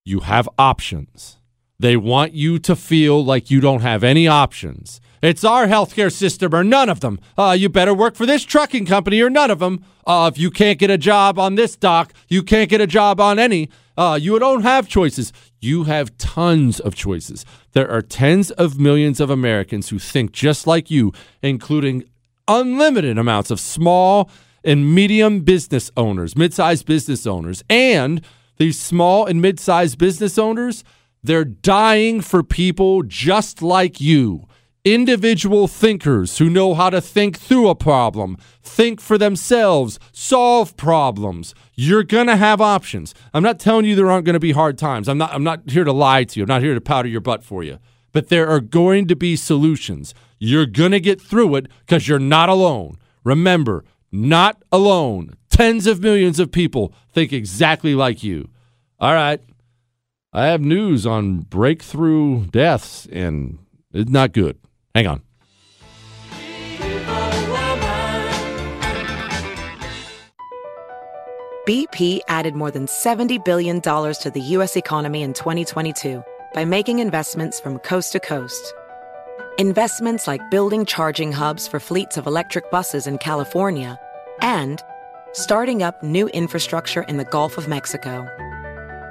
You have options. They want you to feel like you don't have any options. It's our healthcare system or none of them. Uh, you better work for this trucking company or none of them. Uh, if you can't get a job on this dock, you can't get a job on any. Uh, you don't have choices. You have tons of choices. There are tens of millions of Americans who think just like you, including unlimited amounts of small and medium business owners, mid sized business owners. And these small and mid sized business owners, they're dying for people just like you individual thinkers who know how to think through a problem, think for themselves, solve problems. You're going to have options. I'm not telling you there aren't going to be hard times. I'm not I'm not here to lie to you. I'm not here to powder your butt for you. But there are going to be solutions. You're going to get through it cuz you're not alone. Remember, not alone. Tens of millions of people think exactly like you. All right. I have news on breakthrough deaths and it's not good. Hang on. BP added more than $70 billion to the U.S. economy in 2022 by making investments from coast to coast. Investments like building charging hubs for fleets of electric buses in California and starting up new infrastructure in the Gulf of Mexico.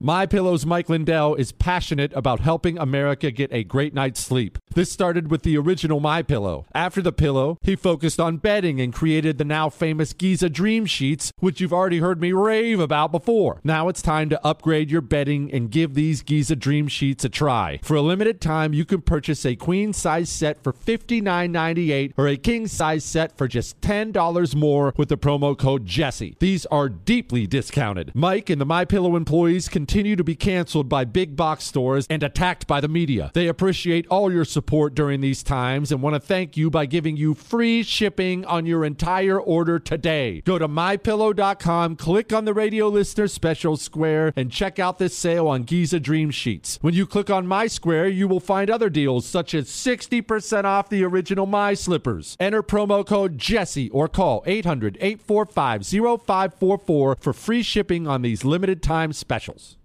My Pillow's Mike Lindell is passionate about helping America get a great night's sleep. This started with the original My Pillow. After the pillow, he focused on bedding and created the now famous Giza Dream Sheets, which you've already heard me rave about before. Now it's time to upgrade your bedding and give these Giza Dream Sheets a try. For a limited time, you can purchase a queen size set for $59.98 or a king size set for just $10 more with the promo code Jesse. These are deeply discounted. Mike and the My Pillow employees continue to be canceled by big box stores and attacked by the media. They appreciate all your support during these times and want to thank you by giving you free shipping on your entire order today. Go to mypillow.com, click on the radio listener special square, and check out this sale on Giza Dream Sheets. When you click on My Square, you will find other deals such as 60% off the original My Slippers. Enter promo code Jesse or call 800 845 0544 for free shipping on these limited time specials.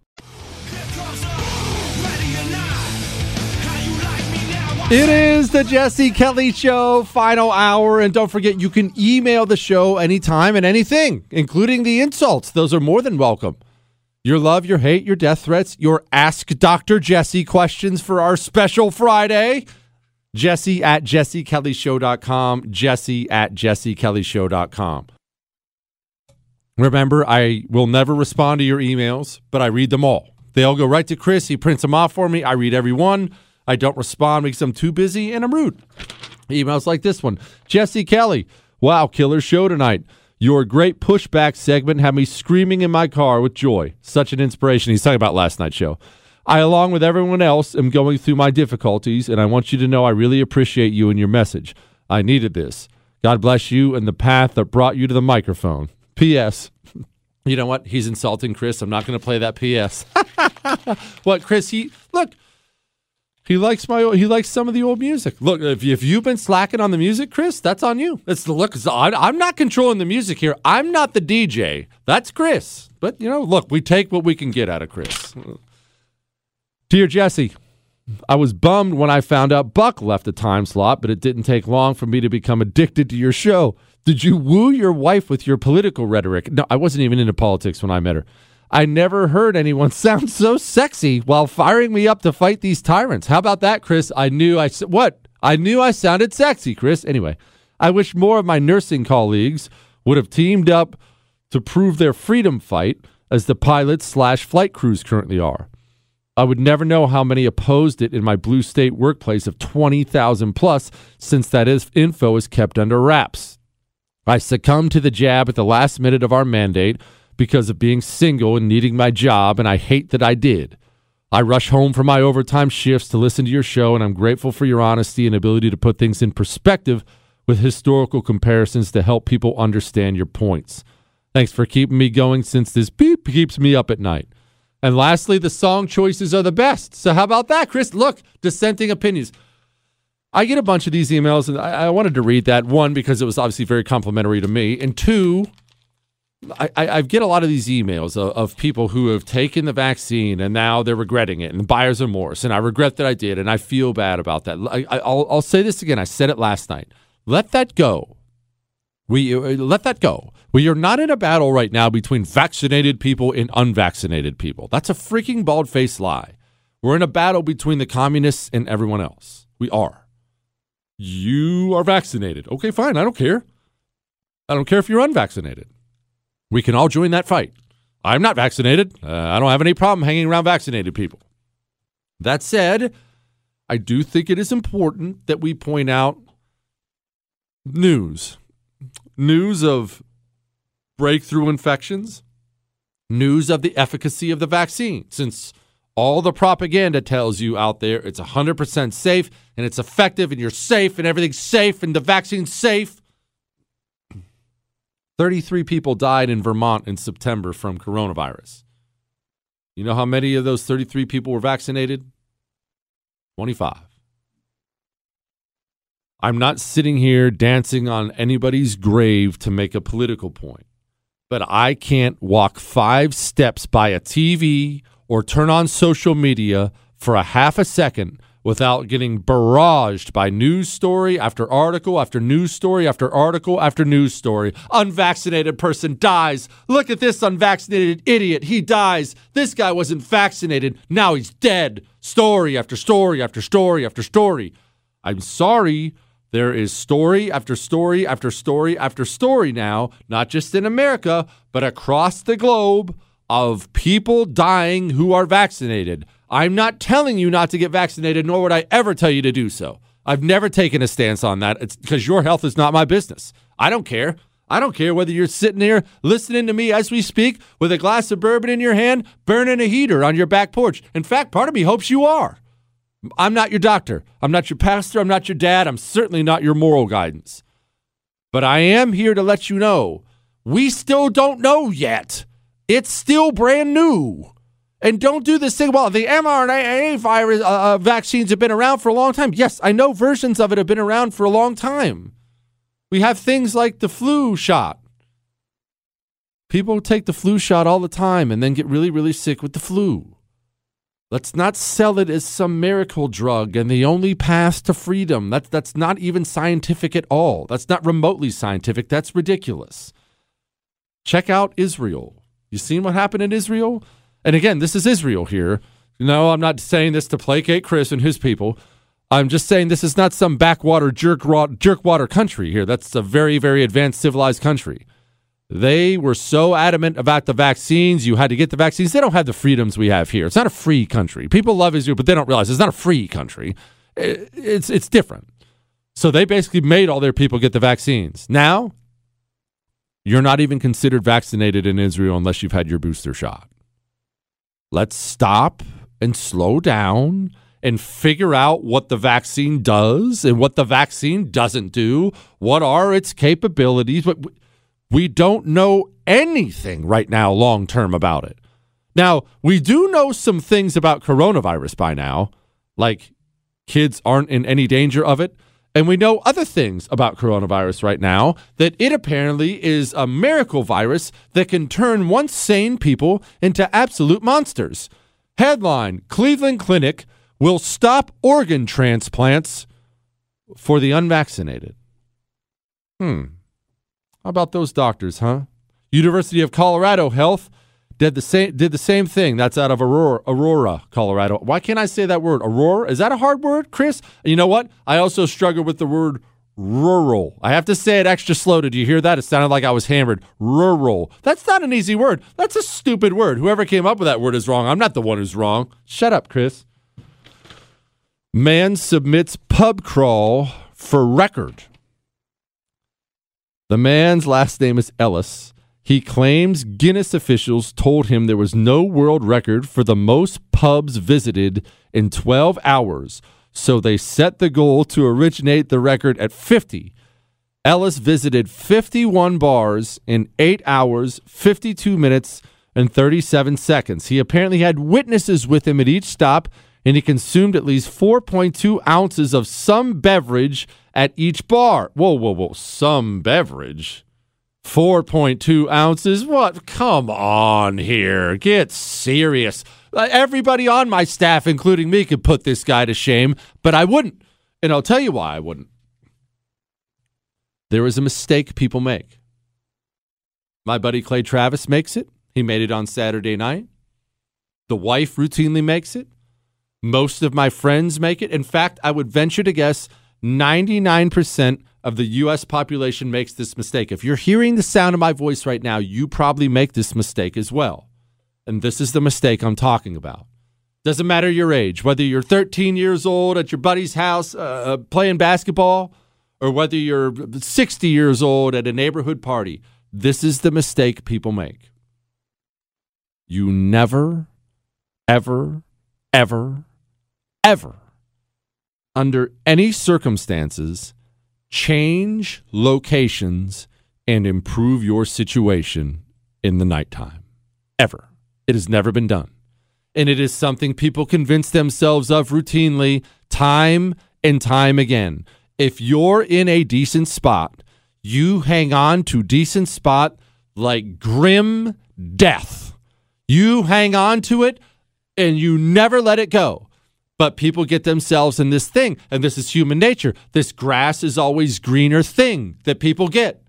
It is the Jesse Kelly Show, final hour. And don't forget, you can email the show anytime and anything, including the insults. Those are more than welcome. Your love, your hate, your death threats, your Ask Dr. Jesse questions for our special Friday. Jesse at jessekellyshow.com. Jesse at jessekellyshow.com. Remember, I will never respond to your emails, but I read them all. They all go right to Chris. He prints them off for me. I read every one. I don't respond because I'm too busy and I'm rude. Emails like this one Jesse Kelly. Wow, killer show tonight. Your great pushback segment had me screaming in my car with joy. Such an inspiration. He's talking about last night's show. I, along with everyone else, am going through my difficulties, and I want you to know I really appreciate you and your message. I needed this. God bless you and the path that brought you to the microphone. P.S. You know what? He's insulting Chris. I'm not going to play that P.S. [laughs] what, Chris? He look. He likes my. He likes some of the old music. Look, if, if you've been slacking on the music, Chris, that's on you. It's the look. I'm not controlling the music here. I'm not the DJ. That's Chris. But you know, look, we take what we can get out of Chris. Dear Jesse, I was bummed when I found out Buck left the time slot, but it didn't take long for me to become addicted to your show. Did you woo your wife with your political rhetoric? No, I wasn't even into politics when I met her. I never heard anyone [laughs] sound so sexy while firing me up to fight these tyrants. How about that, Chris? I knew I what? I knew I sounded sexy, Chris. Anyway, I wish more of my nursing colleagues would have teamed up to prove their freedom fight as the pilots slash flight crews currently are. I would never know how many opposed it in my blue state workplace of 20,000 plus since that is info is kept under wraps. I succumbed to the jab at the last minute of our mandate because of being single and needing my job, and I hate that I did. I rush home from my overtime shifts to listen to your show, and I'm grateful for your honesty and ability to put things in perspective with historical comparisons to help people understand your points. Thanks for keeping me going since this beep keeps me up at night. And lastly, the song choices are the best. So, how about that, Chris? Look, dissenting opinions. I get a bunch of these emails, and I, I, wanted to read that. One, because it was obviously very complimentary to me. And two, I, I get a lot of these emails of, of, people who have taken the vaccine and now they're regretting it and buyer's remorse. And I regret that I did, and I feel bad about that. I, will I'll say this again. I said it last night. Let that go. We uh, let that go. We are not in a battle right now between vaccinated people and unvaccinated people. That's a freaking bald faced lie. We're in a battle between the communists and everyone else. We are. You are vaccinated. Okay, fine. I don't care. I don't care if you're unvaccinated. We can all join that fight. I'm not vaccinated. Uh, I don't have any problem hanging around vaccinated people. That said, I do think it is important that we point out news news of breakthrough infections, news of the efficacy of the vaccine, since all the propaganda tells you out there it's 100% safe and it's effective and you're safe and everything's safe and the vaccine's safe. 33 people died in Vermont in September from coronavirus. You know how many of those 33 people were vaccinated? 25. I'm not sitting here dancing on anybody's grave to make a political point, but I can't walk five steps by a TV or turn on social media for a half a second without getting barraged by news story after article after news story after article after news story. Unvaccinated person dies. Look at this unvaccinated idiot. He dies. This guy wasn't vaccinated. Now he's dead. Story after story after story after story. I'm sorry. There is story after story after story after story now, not just in America, but across the globe of people dying who are vaccinated. I'm not telling you not to get vaccinated, nor would I ever tell you to do so. I've never taken a stance on that. It's because your health is not my business. I don't care. I don't care whether you're sitting here listening to me as we speak with a glass of bourbon in your hand, burning a heater on your back porch. In fact, part of me hopes you are. I'm not your doctor. I'm not your pastor. I'm not your dad. I'm certainly not your moral guidance. But I am here to let you know we still don't know yet. It's still brand new. And don't do this thing. Well, the mRNA virus uh, uh, vaccines have been around for a long time. Yes, I know versions of it have been around for a long time. We have things like the flu shot. People take the flu shot all the time and then get really, really sick with the flu. Let's not sell it as some miracle drug and the only path to freedom. That's that's not even scientific at all. That's not remotely scientific. That's ridiculous. Check out Israel. You seen what happened in Israel? And again, this is Israel here. No, I'm not saying this to placate Chris and his people. I'm just saying this is not some backwater jerk jerkwater country here. That's a very very advanced civilized country. They were so adamant about the vaccines. You had to get the vaccines. They don't have the freedoms we have here. It's not a free country. People love Israel, but they don't realize it's not a free country. It's it's different. So they basically made all their people get the vaccines. Now, you're not even considered vaccinated in Israel unless you've had your booster shot. Let's stop and slow down and figure out what the vaccine does and what the vaccine doesn't do. What are its capabilities? But we don't know anything right now, long term, about it. Now, we do know some things about coronavirus by now, like kids aren't in any danger of it. And we know other things about coronavirus right now that it apparently is a miracle virus that can turn once sane people into absolute monsters. Headline Cleveland Clinic will stop organ transplants for the unvaccinated. Hmm. How about those doctors, huh? University of Colorado Health did the same did the same thing. That's out of Aurora, Aurora, Colorado. Why can't I say that word? Aurora? Is that a hard word, Chris? You know what? I also struggle with the word rural. I have to say it extra slow. Did you hear that? It sounded like I was hammered. Rural. That's not an easy word. That's a stupid word. Whoever came up with that word is wrong. I'm not the one who's wrong. Shut up, Chris. Man submits pub crawl for record. The man's last name is Ellis. He claims Guinness officials told him there was no world record for the most pubs visited in 12 hours, so they set the goal to originate the record at 50. Ellis visited 51 bars in 8 hours, 52 minutes, and 37 seconds. He apparently had witnesses with him at each stop, and he consumed at least 4.2 ounces of some beverage at each bar. Whoa, whoa, whoa. Some beverage. 4.2 ounces? What? Come on here. Get serious. Uh, everybody on my staff, including me, could put this guy to shame, but I wouldn't. And I'll tell you why I wouldn't. There is a mistake people make. My buddy Clay Travis makes it. He made it on Saturday night. The wife routinely makes it. Most of my friends make it. In fact, I would venture to guess 99% of the U.S. population makes this mistake. If you're hearing the sound of my voice right now, you probably make this mistake as well. And this is the mistake I'm talking about. Doesn't matter your age, whether you're 13 years old at your buddy's house uh, uh playing basketball, or whether you're 60 years old at a neighborhood party. This is the mistake people make. You never, ever, ever, ever under any circumstances, change locations and improve your situation in the nighttime. Ever. It has never been done. And it is something people convince themselves of routinely, time and time again. If you're in a decent spot, you hang on to decent spot like grim death. You hang on to it and you never let it go But people get themselves in this thing, and this is human nature. This grass is always greener thing that people get.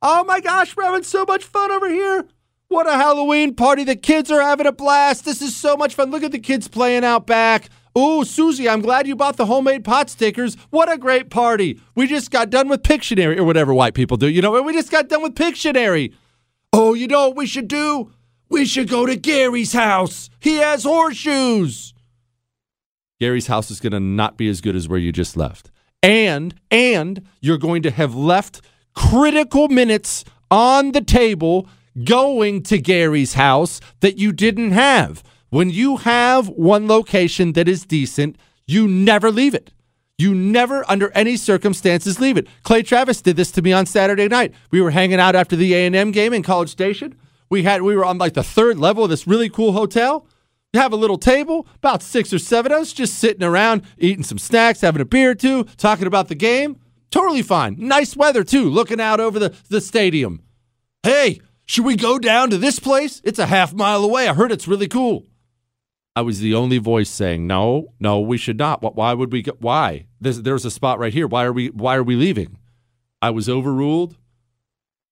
Oh my gosh, we're having so much fun over here. What a Halloween party. The kids are having a blast. This is so much fun. Look at the kids playing out back. Oh, Susie, I'm glad you bought the homemade pot stickers. What a great party. We just got done with Pictionary, or whatever white people do. You know, we just got done with Pictionary. Oh, you know what we should do? We should go to Gary's house. He has horseshoes. Gary's house is going to not be as good as where you just left. And and you're going to have left critical minutes on the table going to Gary's house that you didn't have. When you have one location that is decent, you never leave it. You never, under any circumstances, leave it. Clay Travis did this to me on Saturday night. We were hanging out after the A and M game in College Station. We had we were on like the third level of this really cool hotel. Have a little table, about six or seven of us, just sitting around, eating some snacks, having a beer or two, talking about the game. Totally fine. Nice weather too, looking out over the, the stadium. Hey, should we go down to this place? It's a half mile away. I heard it's really cool. I was the only voice saying, "No, no, we should not. Why would we go? Why? There's, there's a spot right here. Why are we? Why are we leaving?" I was overruled.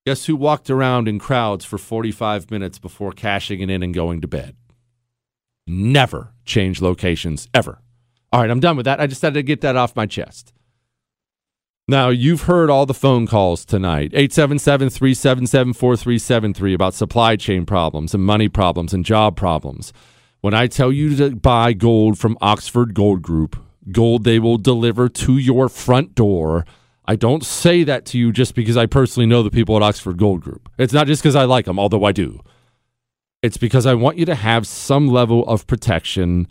Guess who walked around in crowds for 45 minutes before cashing it in and going to bed? Never change locations ever. All right, I'm done with that. I just had to get that off my chest. Now, you've heard all the phone calls tonight 877 377 4373 about supply chain problems and money problems and job problems. When I tell you to buy gold from Oxford Gold Group, gold they will deliver to your front door. I don't say that to you just because I personally know the people at Oxford Gold Group. It's not just because I like them, although I do. It's because I want you to have some level of protection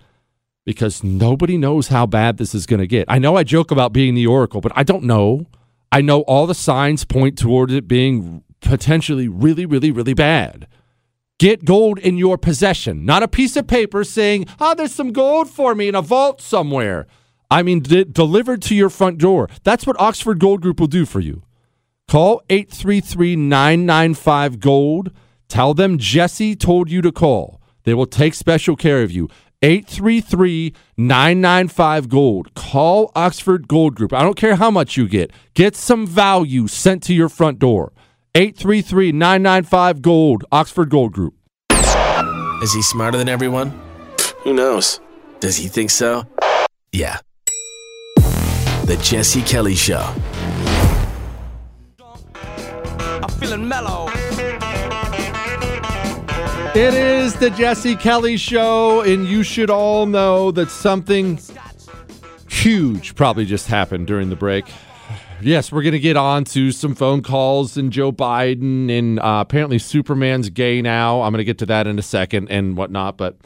because nobody knows how bad this is going to get. I know I joke about being the Oracle, but I don't know. I know all the signs point towards it being potentially really, really, really bad. Get gold in your possession, not a piece of paper saying, oh, there's some gold for me in a vault somewhere. I mean, d- delivered to your front door. That's what Oxford Gold Group will do for you. Call 833 995 Gold. Tell them Jesse told you to call. They will take special care of you. 833 995 Gold. Call Oxford Gold Group. I don't care how much you get, get some value sent to your front door. 833 995 Gold. Oxford Gold Group. Is he smarter than everyone? Who knows? Does he think so? Yeah. The Jesse Kelly Show. I'm feeling mellow. It is the Jesse Kelly Show, and you should all know that something huge probably just happened during the break. Yes, we're going to get on to some phone calls and Joe Biden, and uh, apparently Superman's gay now. I'm going to get to that in a second and whatnot. But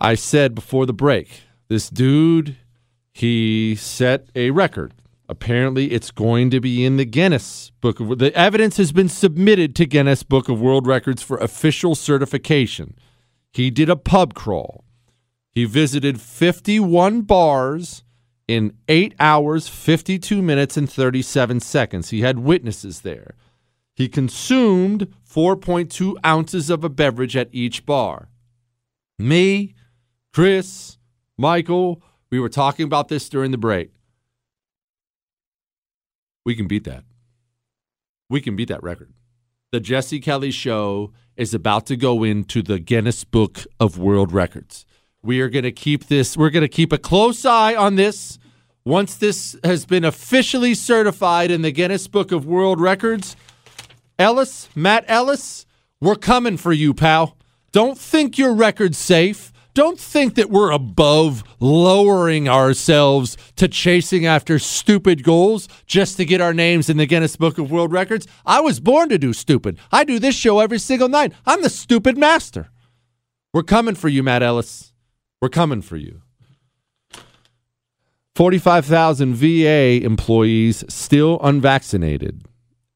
I said before the break, this dude, he set a record. Apparently, it's going to be in the Guinness Book of the evidence has been submitted to Guinness Book of World Records for official certification. He did a pub crawl. He visited 51 bars in 8 hours, 52 minutes and 37 seconds. He had witnesses there. He consumed 4.2 ounces of a beverage at each bar. Me, Chris, Michael, we were talking about this during the break. We can beat that. We can beat that record. The Jesse Kelly Show is about to go into the Guinness Book of World Records. We are going to keep this, we're going to keep a close eye on this. Once this has been officially certified in the Guinness Book of World Records, Ellis, Matt Ellis, we're coming for you, pal. Don't think your record's safe. Don't think that we're above lowering ourselves to chasing after stupid goals just to get our names in the Guinness Book of World Records. I was born to do stupid. I do this show every single night. I'm the stupid master. We're coming for you, Matt Ellis. We're coming for you. 45,000 VA employees still unvaccinated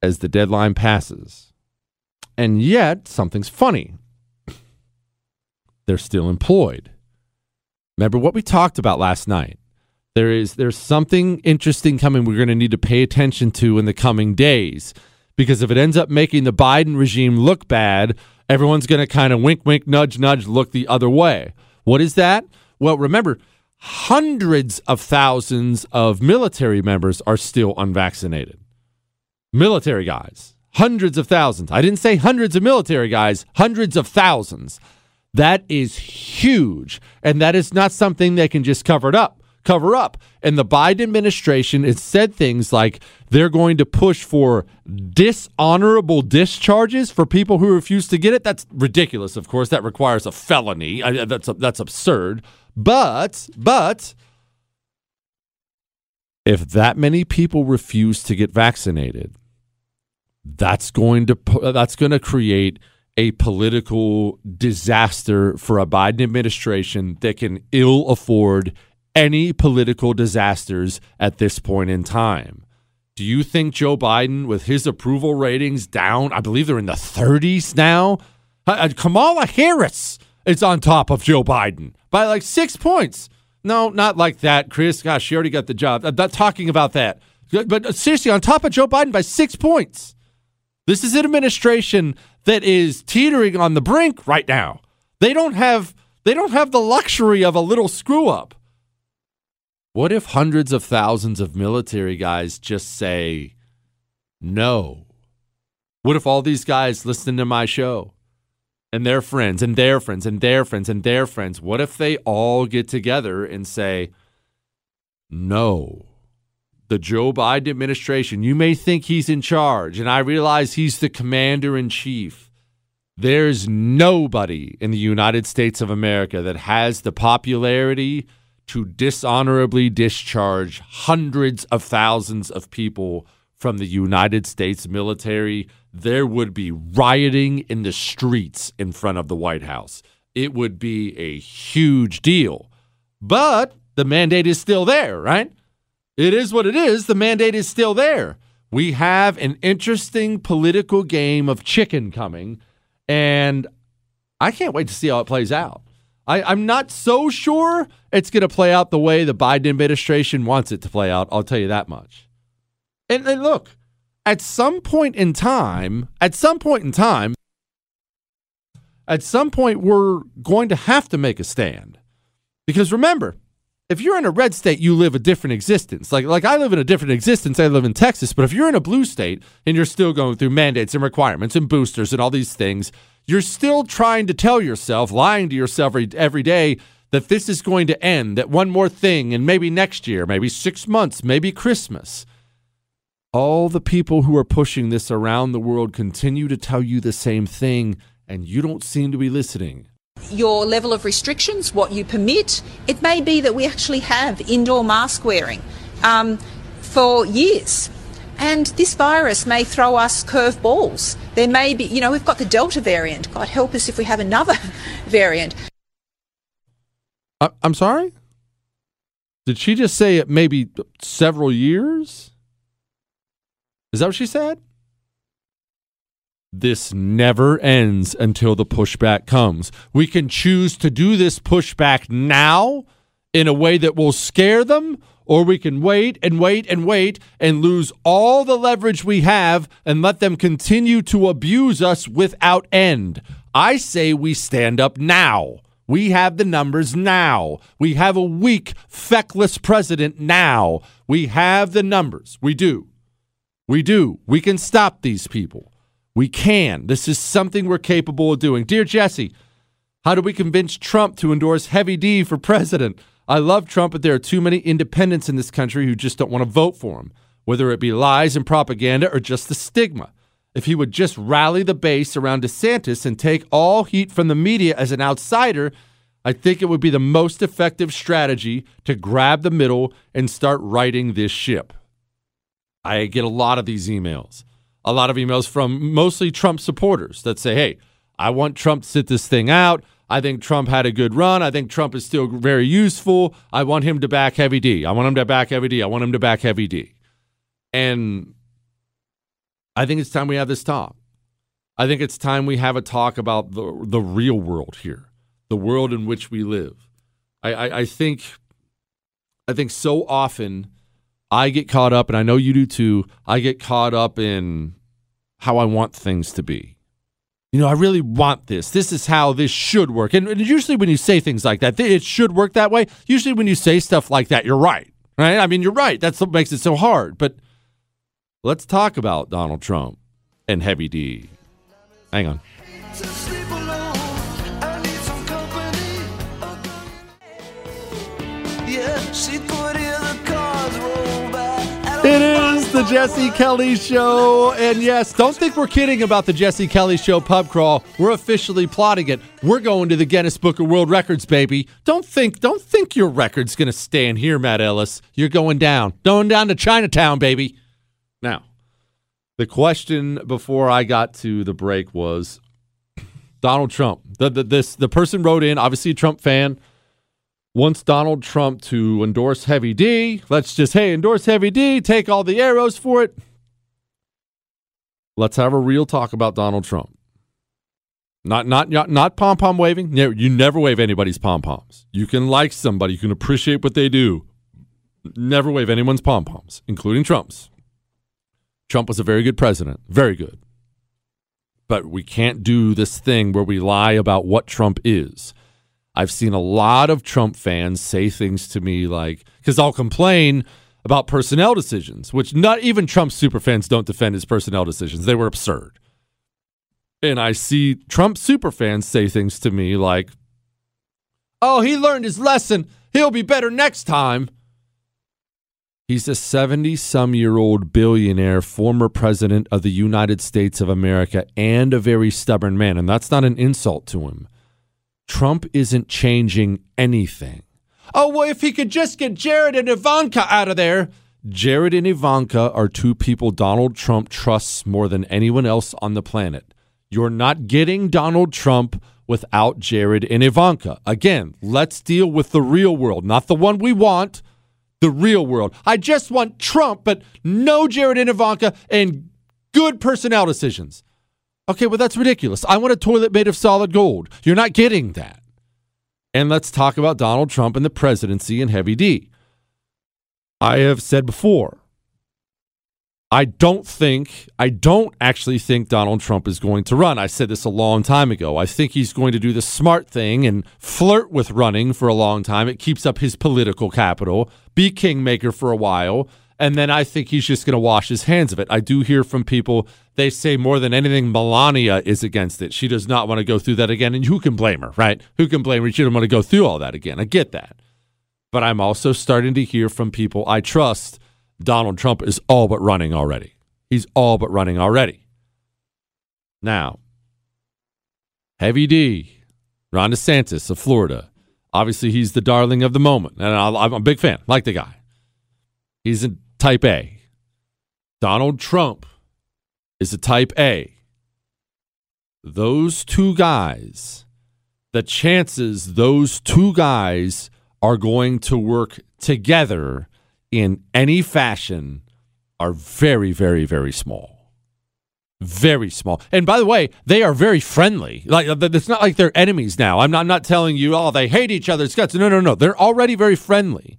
as the deadline passes. And yet, something's funny. They're still employed. Remember what we talked about last night. There is there's something interesting coming we're going to need to pay attention to in the coming days because if it ends up making the Biden regime look bad, everyone's going to kind of wink wink nudge nudge look the other way. What is that? Well, remember hundreds of thousands of military members are still unvaccinated. Military guys, hundreds of thousands. I didn't say hundreds of military guys, hundreds of thousands. That is huge. And that is not something they can just cover it up. Cover up. And the Biden administration has said things like they're going to push for dishonorable discharges for people who refuse to get it. That's ridiculous, of course. That requires a felony. I, that's, that's absurd. But, but, if that many people refuse to get vaccinated, that's going to that's going to create a political disaster for a Biden administration that can ill afford any political disasters at this point in time. Do you think Joe Biden, with his approval ratings down, I believe they're in the 30s now? Uh, Kamala Harris is on top of Joe Biden by like six points. No, not like that, Chris. Gosh, she already got the job. I'm not talking about that. But seriously, on top of Joe Biden by six points. This is an administration that is teetering on the brink right now. They don't have they don't have the luxury of a little screw up. What if hundreds of thousands of military guys just say no? What if all these guys listen to my show and their friends and their friends and their friends and their friends, what if they all get together and say no? The Joe Biden administration, you may think he's in charge, and I realize he's the commander in chief. There's nobody in the United States of America that has the popularity to dishonorably discharge hundreds of thousands of people from the United States military. There would be rioting in the streets in front of the White House. It would be a huge deal. But the mandate is still there, right? It is what it is. The mandate is still there. We have an interesting political game of chicken coming, and I can't wait to see how it plays out. I, am not so sure it's going to play out the way the Biden administration wants it to play out. I'll tell you that much. And, and look, at some point in time, at some point in time, at some point, we're going to have to make a stand. Because remember, if you're in a red state, you live a different existence. Like like I live in a different existence. I live in Texas, but if you're in a blue state and you're still going through mandates and requirements and boosters and all these things, you're still trying to tell yourself, lying to yourself every, every day that this is going to end, that one more thing and maybe next year, maybe 6 months, maybe Christmas. All the people who are pushing this around the world continue to tell you the same thing and you don't seem to be listening your level of restrictions, what you permit. It may be that we actually have indoor mask wearing um, for years. And this virus may throw us curveballs. There may be, you know, we've got the Delta variant. God help us if we have another [laughs] variant. I'm sorry? Did she just say it maybe several years? Is that what she said? This never ends until the pushback comes. We can choose to do this pushback now in a way that will scare them, or we can wait and wait and wait and lose all the leverage we have and let them continue to abuse us without end. I say we stand up now. We have the numbers now. We have a weak, feckless president now. We have the numbers. We do. We do. We can stop these people. We can. This is something we're capable of doing. Dear Jesse, how do we convince Trump to endorse Heavy D for president? I love Trump, but there are too many independents in this country who just don't want to vote for him, whether it be lies and propaganda or just the stigma. If he would just rally the base around DeSantis and take all heat from the media as an outsider, I think it would be the most effective strategy to grab the middle and start righting this ship. I get a lot of these emails a lot of emails from mostly Trump supporters that say, hey, I want Trump to sit this thing out. I think Trump had a good run. I think Trump is still very useful. I want him to back Heavy D. I want him to back Heavy D. I want him to back Heavy D. And I think it's time we have this talk. I think it's time we have a talk about the the real world here, the world in which we live. I, I, I think I think so often I get caught up, and I know you do too. I get caught up in how I want things to be. you know, I really want this. This is how this should work. And, and usually when you say things like that, it should work that way. Usually when you say stuff like that, you're right. Right? I mean, you're right. That's what makes it so hard. But let's talk about Donald Trump and Heavy D. Hang on. It is the Jesse Kelly Show. And yes, don't think we're kidding about the Jesse Kelly Show pub crawl. We're officially plotting it. We're going to the Guinness Book of World Records, baby. Don't think, don't think your record's gonna stand here, Matt Ellis. You're going down. Going down to Chinatown, baby. Now, the question before I got to the break was Donald Trump. The, the this the person wrote in, obviously a Trump fan wants Donald Trump to endorse Heavy D. Let's just, hey, endorse Heavy D, take all the arrows for it. Let's have a real talk about Donald Trump. Not not not, not pom pom waving. You never wave anybody's pom poms. You can like somebody, you can appreciate what they do. Never wave anyone's pom poms, including Trump's. Trump was a very good president, very good. But we can't do this thing where we lie about what Trump is. I've seen a lot of Trump fans say things to me like, because I'll complain about personnel decisions, which not even Trump superfans don't defend his personnel decisions. They were absurd. And I see Trump superfans say things to me like, oh, he learned his lesson. He'll be better next time. He's a 70 some year old billionaire, former president of the United States of America, and a very stubborn man. And that's not an insult to him. Trump isn't changing anything. Oh, well, if he could just get Jared and Ivanka out of there. Jared and Ivanka are two people Donald Trump trusts more than anyone else on the planet. You're not getting Donald Trump without Jared and Ivanka. Again, let's deal with the real world, not the one we want, the real world. I just want Trump, but no Jared and Ivanka and good personnel decisions. Okay, well, that's ridiculous. I want a toilet made of solid gold. You're not getting that. And let's talk about Donald Trump and the presidency and Heavy D. I have said before, I don't think, I don't actually think Donald Trump is going to run. I said this a long time ago. I think he's going to do the smart thing and flirt with running for a long time. It keeps up his political capital, be kingmaker for a while, and then I think he's just going to wash his hands of it. I do hear from people, they say more than anything, Melania is against it. She does not want to go through that again. And who can blame her, right? Who can blame her? She doesn't want to go through all that again. I get that. But I'm also starting to hear from people I trust Donald Trump is all but running already. He's all but running already. Now, Heavy D, Ron DeSantis of Florida. Obviously, he's the darling of the moment. And I'm a big fan, like the guy. He's type A. Donald Trump is a type A. Those two guys, the chances those two guys are going to work together in any fashion are very, very, very small. Very small. And by the way, they are very friendly. Like it's not like they're enemies now. I'm not, I'm not telling you, oh, they hate each other's guts. No, no, no. They're already very friendly.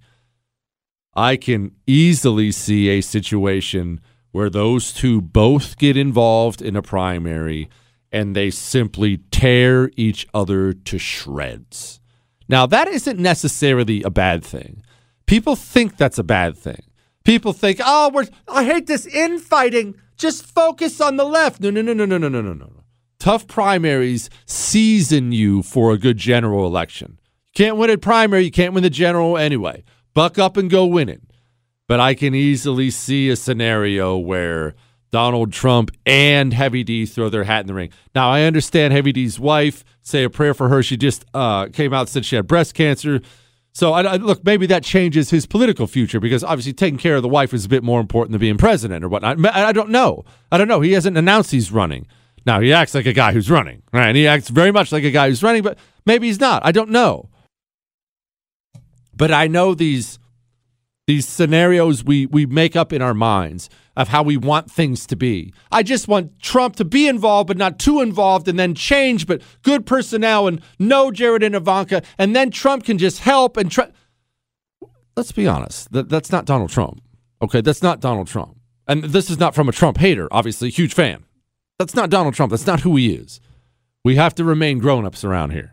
I can easily see a situation where those two both get involved in a primary and they simply tear each other to shreds. Now, that isn't necessarily a bad thing. People think that's a bad thing. People think, oh, we're, I hate this infighting. Just focus on the left. No, no, no, no, no, no, no, no, no. Tough primaries season you for a good general election. You can't win a primary, you can't win the general anyway. Buck up and go win it. But I can easily see a scenario where Donald Trump and Heavy D throw their hat in the ring. Now, I understand Heavy D's wife, say a prayer for her. She just uh, came out and said she had breast cancer. So, I, I, look, maybe that changes his political future because obviously taking care of the wife is a bit more important than being president or whatnot. I, I don't know. I don't know. He hasn't announced he's running. Now, he acts like a guy who's running, right? And he acts very much like a guy who's running, but maybe he's not. I don't know. But I know these these scenarios we, we make up in our minds of how we want things to be. I just want Trump to be involved, but not too involved, and then change, but good personnel and no Jared and Ivanka, and then Trump can just help and try. Let's be honest. That, that's not Donald Trump. Okay, that's not Donald Trump. And this is not from a Trump hater, obviously, huge fan. That's not Donald Trump. That's not who he is. We have to remain grown ups around here.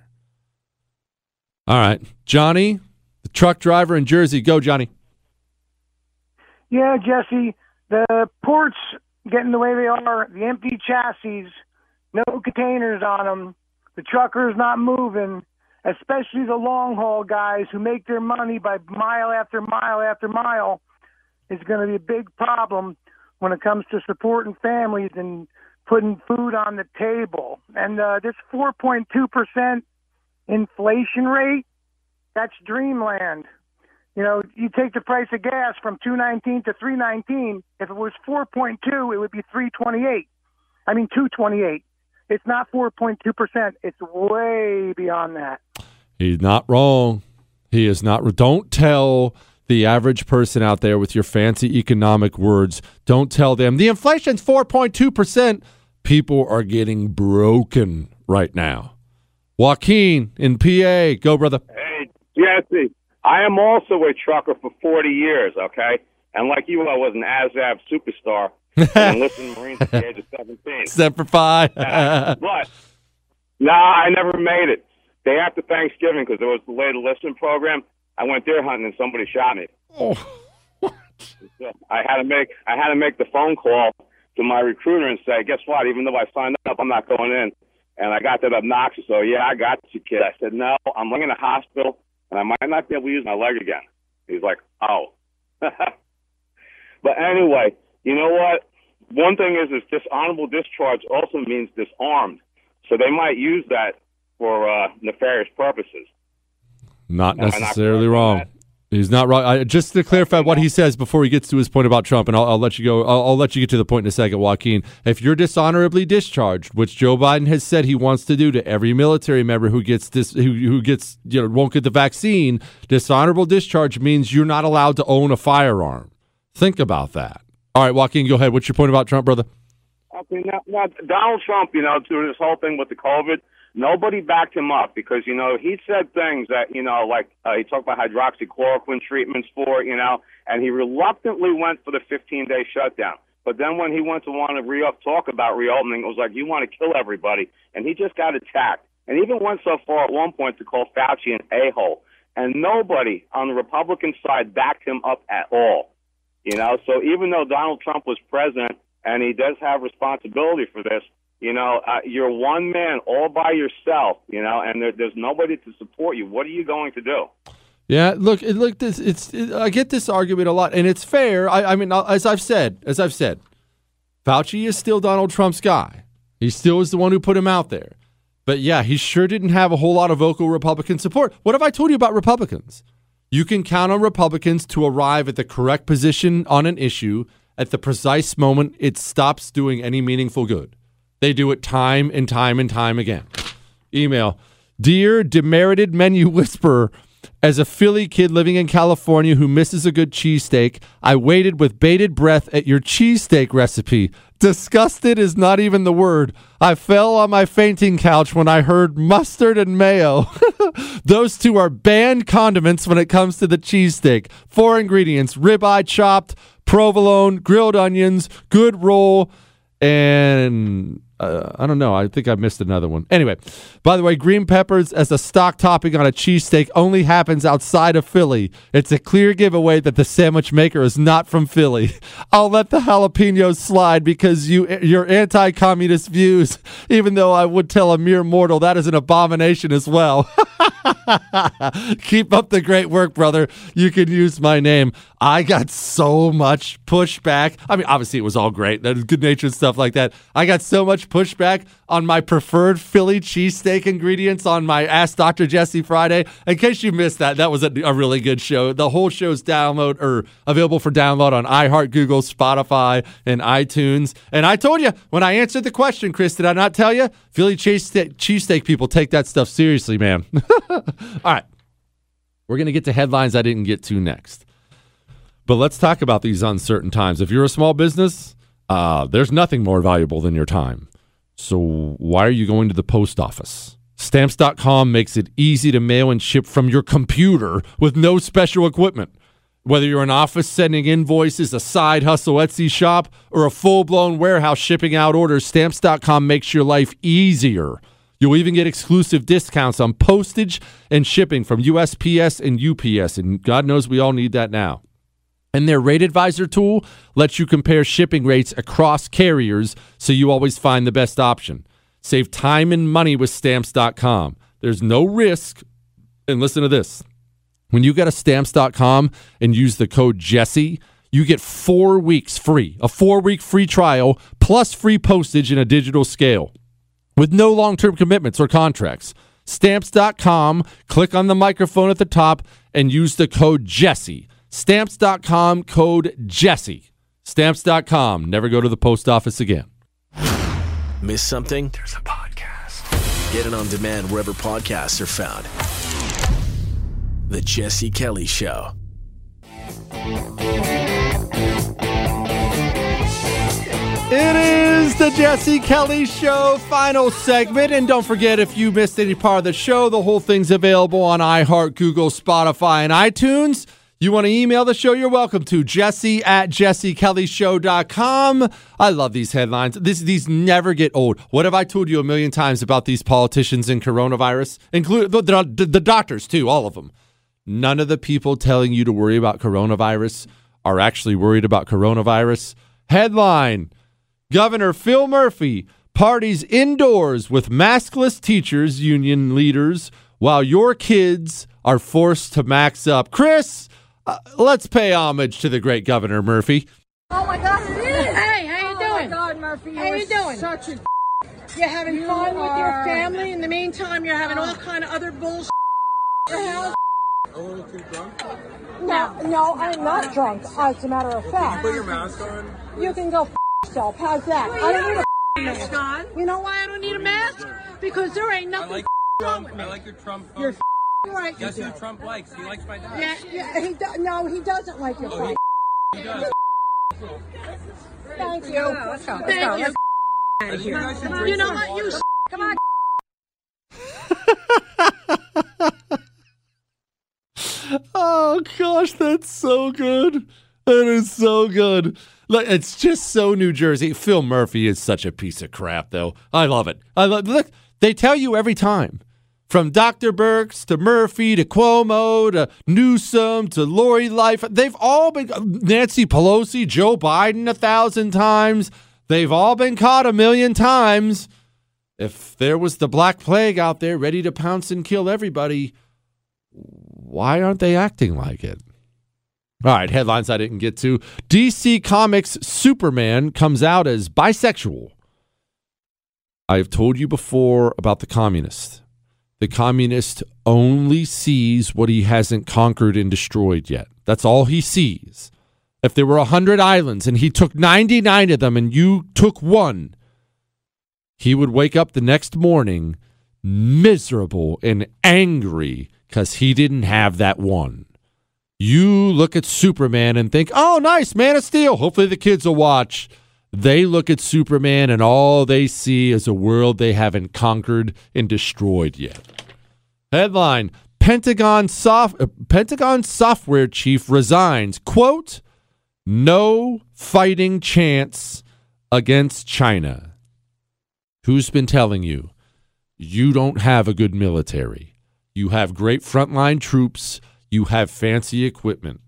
All right. Johnny, the truck driver in Jersey. Go, Johnny. Yeah, Jesse, the ports getting the way they are, the empty chassis, no containers on them, the truckers not moving, especially the long haul guys who make their money by mile after mile after mile, is going to be a big problem when it comes to supporting families and putting food on the table. And uh, this 4.2% inflation rate, that's dreamland. You know, you take the price of gas from 219 to 319. If it was 4.2, it would be 328. I mean 228. It's not 4.2%. It's way beyond that. He's not wrong. He is not. Don't tell the average person out there with your fancy economic words. Don't tell them the inflation's 4.2%. People are getting broken right now. Joaquin in PA. Go, brother. Hey, Jesse. I am also a trucker for 40 years, okay? And like you, I was an ASAP superstar and enlisted Marines at the age of 17. [laughs] Semper Fi. [laughs] but, nah, I never made it. Day after Thanksgiving, because there was the late listening program, I went deer hunting and somebody shot me. Oh, [laughs] So I had to make I had to make the phone call to my recruiter and say, guess what? Even though I signed up, I'm not going in. And I got that obnoxious. So yeah, I got you, kid. I said no. I'm laying in the hospital, and I might not be able to use my leg again. He's like, oh. [laughs] but anyway, you know what? One thing is, is dishonorable discharge also means disarmed. So they might use that for uh, nefarious purposes. Not I not necessarily wrong. that? He's not wrong. I, just to clarify what he says before he gets to his point about Trump, and I'll, I'll let you go. I'll, I'll let you get to the point in a second, Joaquin. If you're dishonorably discharged, which Joe Biden has said he wants to do to every military member who gets this, who, who gets you know won't get the vaccine, dishonorable discharge means you're not allowed to own a firearm. Think about that. All right, Joaquin, go ahead. What's your point about Trump, brother? Okay, now, now Donald Trump, you know, through this whole thing with the COVID, nobody backed him up because you know he said things that you know, like uh, he talked about hydroxychloroquine treatments for, you know, and he reluctantly went for the 15-day shutdown. But then when he went to want to re- talk about reopening, it was like you want to kill everybody, and he just got attacked. And even went so far at one point to call Fauci an a-hole. And nobody on the Republican side backed him up at all. You know, so even though Donald Trump was president and he does have responsibility for this, you know, uh, you're one man all by yourself, you know, and there, there's nobody to support you. What are you going to do? Yeah, look, look. This it's. It, I get this argument a lot, and it's fair. I, I mean, as I've said, as I've said, Fauci is still Donald Trump's guy. He still is the one who put him out there. But yeah, he sure didn't have a whole lot of vocal Republican support. What have I told you about Republicans? You can count on Republicans to arrive at the correct position on an issue at the precise moment it stops doing any meaningful good. They do it time and time and time again. Email Dear demerited menu [laughs] whisperer, as a Philly kid living in California who misses a good cheesesteak, I waited with bated breath at your cheesesteak recipe. Disgusted is not even the word. I fell on my fainting couch when I heard mustard and mayo. [laughs] Those two are banned condiments when it comes to the cheesesteak. Four ingredients ribeye chopped, provolone, grilled onions, good roll, and uh, I don't know. I think I missed another one. Anyway, by the way, green peppers as a stock topping on a cheesesteak only happens outside of Philly. It's a clear giveaway that the sandwich maker is not from Philly. [laughs] I'll let the jalapenos slide because you your anti-communist views, [laughs] even though I would tell a mere mortal that is an abomination as well. [laughs] Keep up the great work, brother. You can use my name. I got so much pushback. I mean, obviously, it was all great, That good natured stuff like that. I got so much pushback on my preferred Philly cheesesteak ingredients on my Ask Dr. Jesse Friday. In case you missed that, that was a, a really good show. The whole show's download or available for download on iHeart, Google, Spotify, and iTunes. And I told you when I answered the question, Chris, did I not tell you? Philly cheesesteak, cheesesteak people take that stuff seriously, man. [laughs] All right. We're going to get to headlines I didn't get to next. But let's talk about these uncertain times. If you're a small business, uh, there's nothing more valuable than your time. So why are you going to the post office? Stamps.com makes it easy to mail and ship from your computer with no special equipment. Whether you're an office sending invoices, a side hustle Etsy shop, or a full blown warehouse shipping out orders, Stamps.com makes your life easier. You'll even get exclusive discounts on postage and shipping from USPS and UPS, and God knows we all need that now. And their Rate Advisor tool lets you compare shipping rates across carriers so you always find the best option. Save time and money with stamps.com. There's no risk. And listen to this when you go to stamps.com and use the code Jesse, you get four weeks free, a four week free trial plus free postage in a digital scale with no long term commitments or contracts. Stamps.com, click on the microphone at the top and use the code Jesse. Stamps.com, code Jesse. Stamps.com, never go to the post office again. Miss something? There's a podcast. Get it on demand wherever podcasts are found. The Jesse Kelly Show. It is the Jesse Kelly Show final segment. And don't forget, if you missed any part of the show, the whole thing's available on iHeart, Google, Spotify, and iTunes. You want to email the show? You're welcome to jesse at jessekellyshow.com. I love these headlines. This, these never get old. What have I told you a million times about these politicians and coronavirus? Include the, the, the doctors, too, all of them. None of the people telling you to worry about coronavirus are actually worried about coronavirus. Headline Governor Phil Murphy parties indoors with maskless teachers union leaders while your kids are forced to max up. Chris, uh, let's pay homage to the great Governor Murphy. Oh my God, it is! Hey, how you oh doing? Oh my God, Murphy, you How you doing? Such a You're having You fun with your family. In the meantime, you're having all kind of other bullshit. at your house. a little too drunk. No, no, I'm not drunk. As a matter of fact, Put your mask on. you can go f- yourself. How's that? Well, I don't need a don't f- have a mask. mask You know why I don't need a mask? Because there ain't I nothing like f- wrong with me. I like your Trump. You're post. f- Guess who. Trump likes? He likes my dad. Yeah, yeah, he do- no, he doesn't like your Oh, he- [laughs] He does. Thank you. Let's go, let's Thank go, you. let's I think you guys should drink You know some. what? You s- come on. [laughs] Oh gosh, that's so good. That is so good. Like it's just so New Jersey. Phil Murphy is such a piece of crap, though. I love it. I love. Look, they tell you every time, from Dr. Birx to Murphy to Cuomo to Newsom to Lori Life. They've all been Nancy Pelosi, Joe Biden a thousand times. They've all been caught a million times. If there was the Black Plague out there ready to pounce and kill everybody, why aren't they acting like it? All right, headlines I didn't get to. DC Comics Superman comes out as bisexual. I've told you before about the communist. The communist only sees what he hasn't conquered and destroyed yet. That's all he sees. If there were 100 islands and he took 99 of them and you took one, he would wake up the next morning miserable and angry because he didn't have that one. You look at Superman and think, oh, nice, Man of Steel. Hopefully the kids will watch. They look at Superman and all they see is a world they haven't conquered and destroyed yet. Headline Pentagon, soft, uh, Pentagon software chief resigns. Quote, no fighting chance against China. Who's been telling you? You don't have a good military. You have great frontline troops. You have fancy equipment.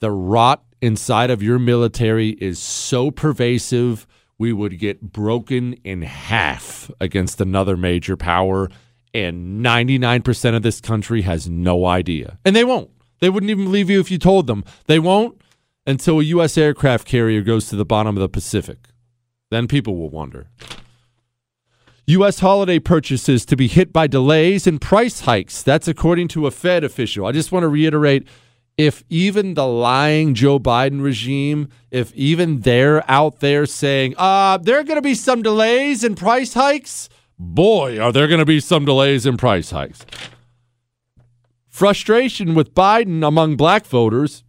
The rot inside of your military is so pervasive, we would get broken in half against another major power. And 99% of this country has no idea. And they won't. They wouldn't even believe you if you told them. They won't until a U.S. aircraft carrier goes to the bottom of the Pacific. Then people will wonder. U.S. holiday purchases to be hit by delays and price hikes. That's according to a Fed official. I just want to reiterate if even the lying Joe Biden regime, if even they're out there saying, uh, there are going to be some delays and price hikes, boy, are there going to be some delays and price hikes. Frustration with Biden among black voters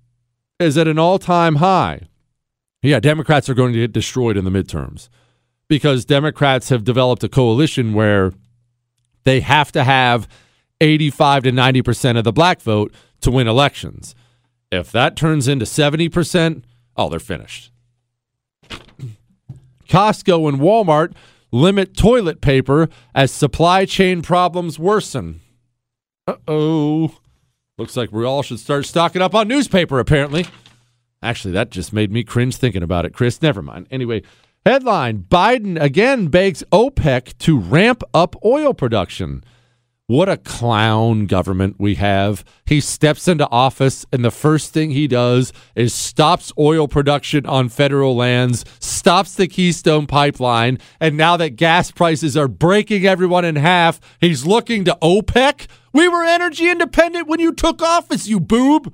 is at an all time high. Yeah, Democrats are going to get destroyed in the midterms because Democrats have developed a coalition where they have to have 85 to 90% of the black vote to win elections. If that turns into 70%, oh, they're finished. Costco and Walmart limit toilet paper as supply chain problems worsen. Uh oh. Looks like we all should start stocking up on newspaper, apparently. Actually, that just made me cringe thinking about it, Chris. Never mind. Anyway, headline Biden again begs OPEC to ramp up oil production. What a clown government we have. He steps into office, and the first thing he does is stops oil production on federal lands, stops the Keystone pipeline, and now that gas prices are breaking everyone in half, he's looking to OPEC. We were energy independent when you took office, you boob.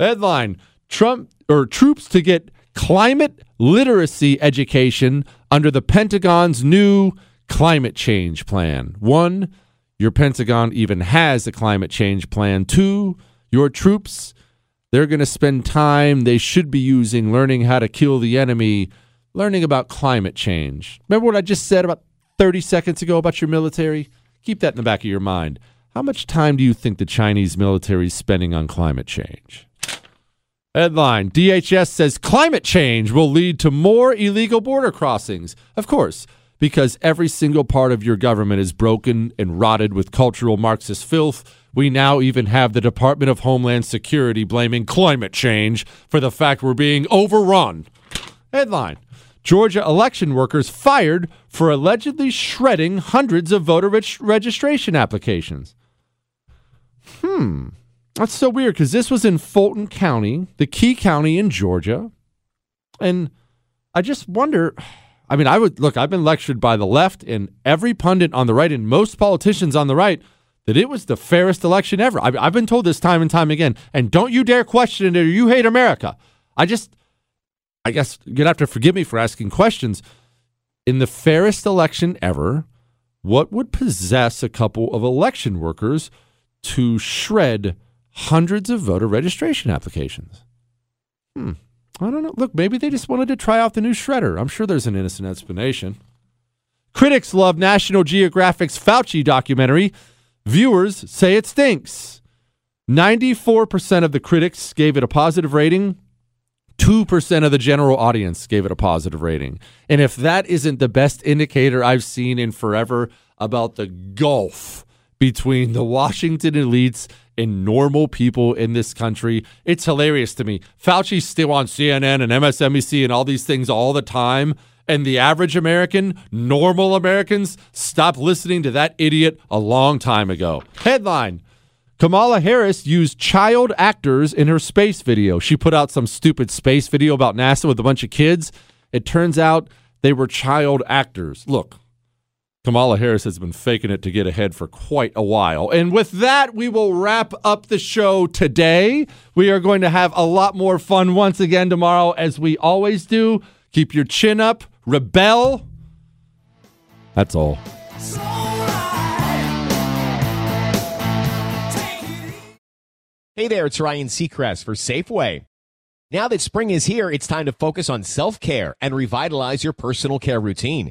Headline Trump or troops to get climate literacy education under the Pentagon's new climate change plan. One, your Pentagon even has a climate change plan. Two, your troops, they're going to spend time they should be using learning how to kill the enemy, learning about climate change. Remember what I just said about 30 seconds ago about your military? Keep that in the back of your mind. How much time do you think the Chinese military is spending on climate change? Headline DHS says climate change will lead to more illegal border crossings. Of course, because every single part of your government is broken and rotted with cultural Marxist filth. We now even have the Department of Homeland Security blaming climate change for the fact we're being overrun. Headline Georgia election workers fired for allegedly shredding hundreds of voter reg- registration applications. Hmm. That's so weird because this was in Fulton County, the key county in Georgia. And I just wonder. I mean, I would look, I've been lectured by the left and every pundit on the right and most politicians on the right that it was the fairest election ever. I've, I've been told this time and time again. And don't you dare question it or you hate America. I just, I guess you're going to have to forgive me for asking questions. In the fairest election ever, what would possess a couple of election workers to shred hundreds of voter registration applications? Hmm. I don't know. Look, maybe they just wanted to try out the new shredder. I'm sure there's an innocent explanation. Critics love National Geographic's Fauci documentary. Viewers say it stinks. 94% of the critics gave it a positive rating. 2% of the general audience gave it a positive rating. And if that isn't the best indicator I've seen in forever about the gulf between the Washington elites and normal people in this country. It's hilarious to me. Fauci's still on CNN and MSNBC and all these things all the time. And the average American, normal Americans, stopped listening to that idiot a long time ago. Headline Kamala Harris used child actors in her space video. She put out some stupid space video about NASA with a bunch of kids. It turns out they were child actors. Look, Kamala Harris has been faking it to get ahead for quite a while. And with that, we will wrap up the show today. We are going to have a lot more fun once again tomorrow, as we always do. Keep your chin up, rebel. That's all. Hey there, it's Ryan Seacrest for Safeway. Now that spring is here, it's time to focus on self care and revitalize your personal care routine.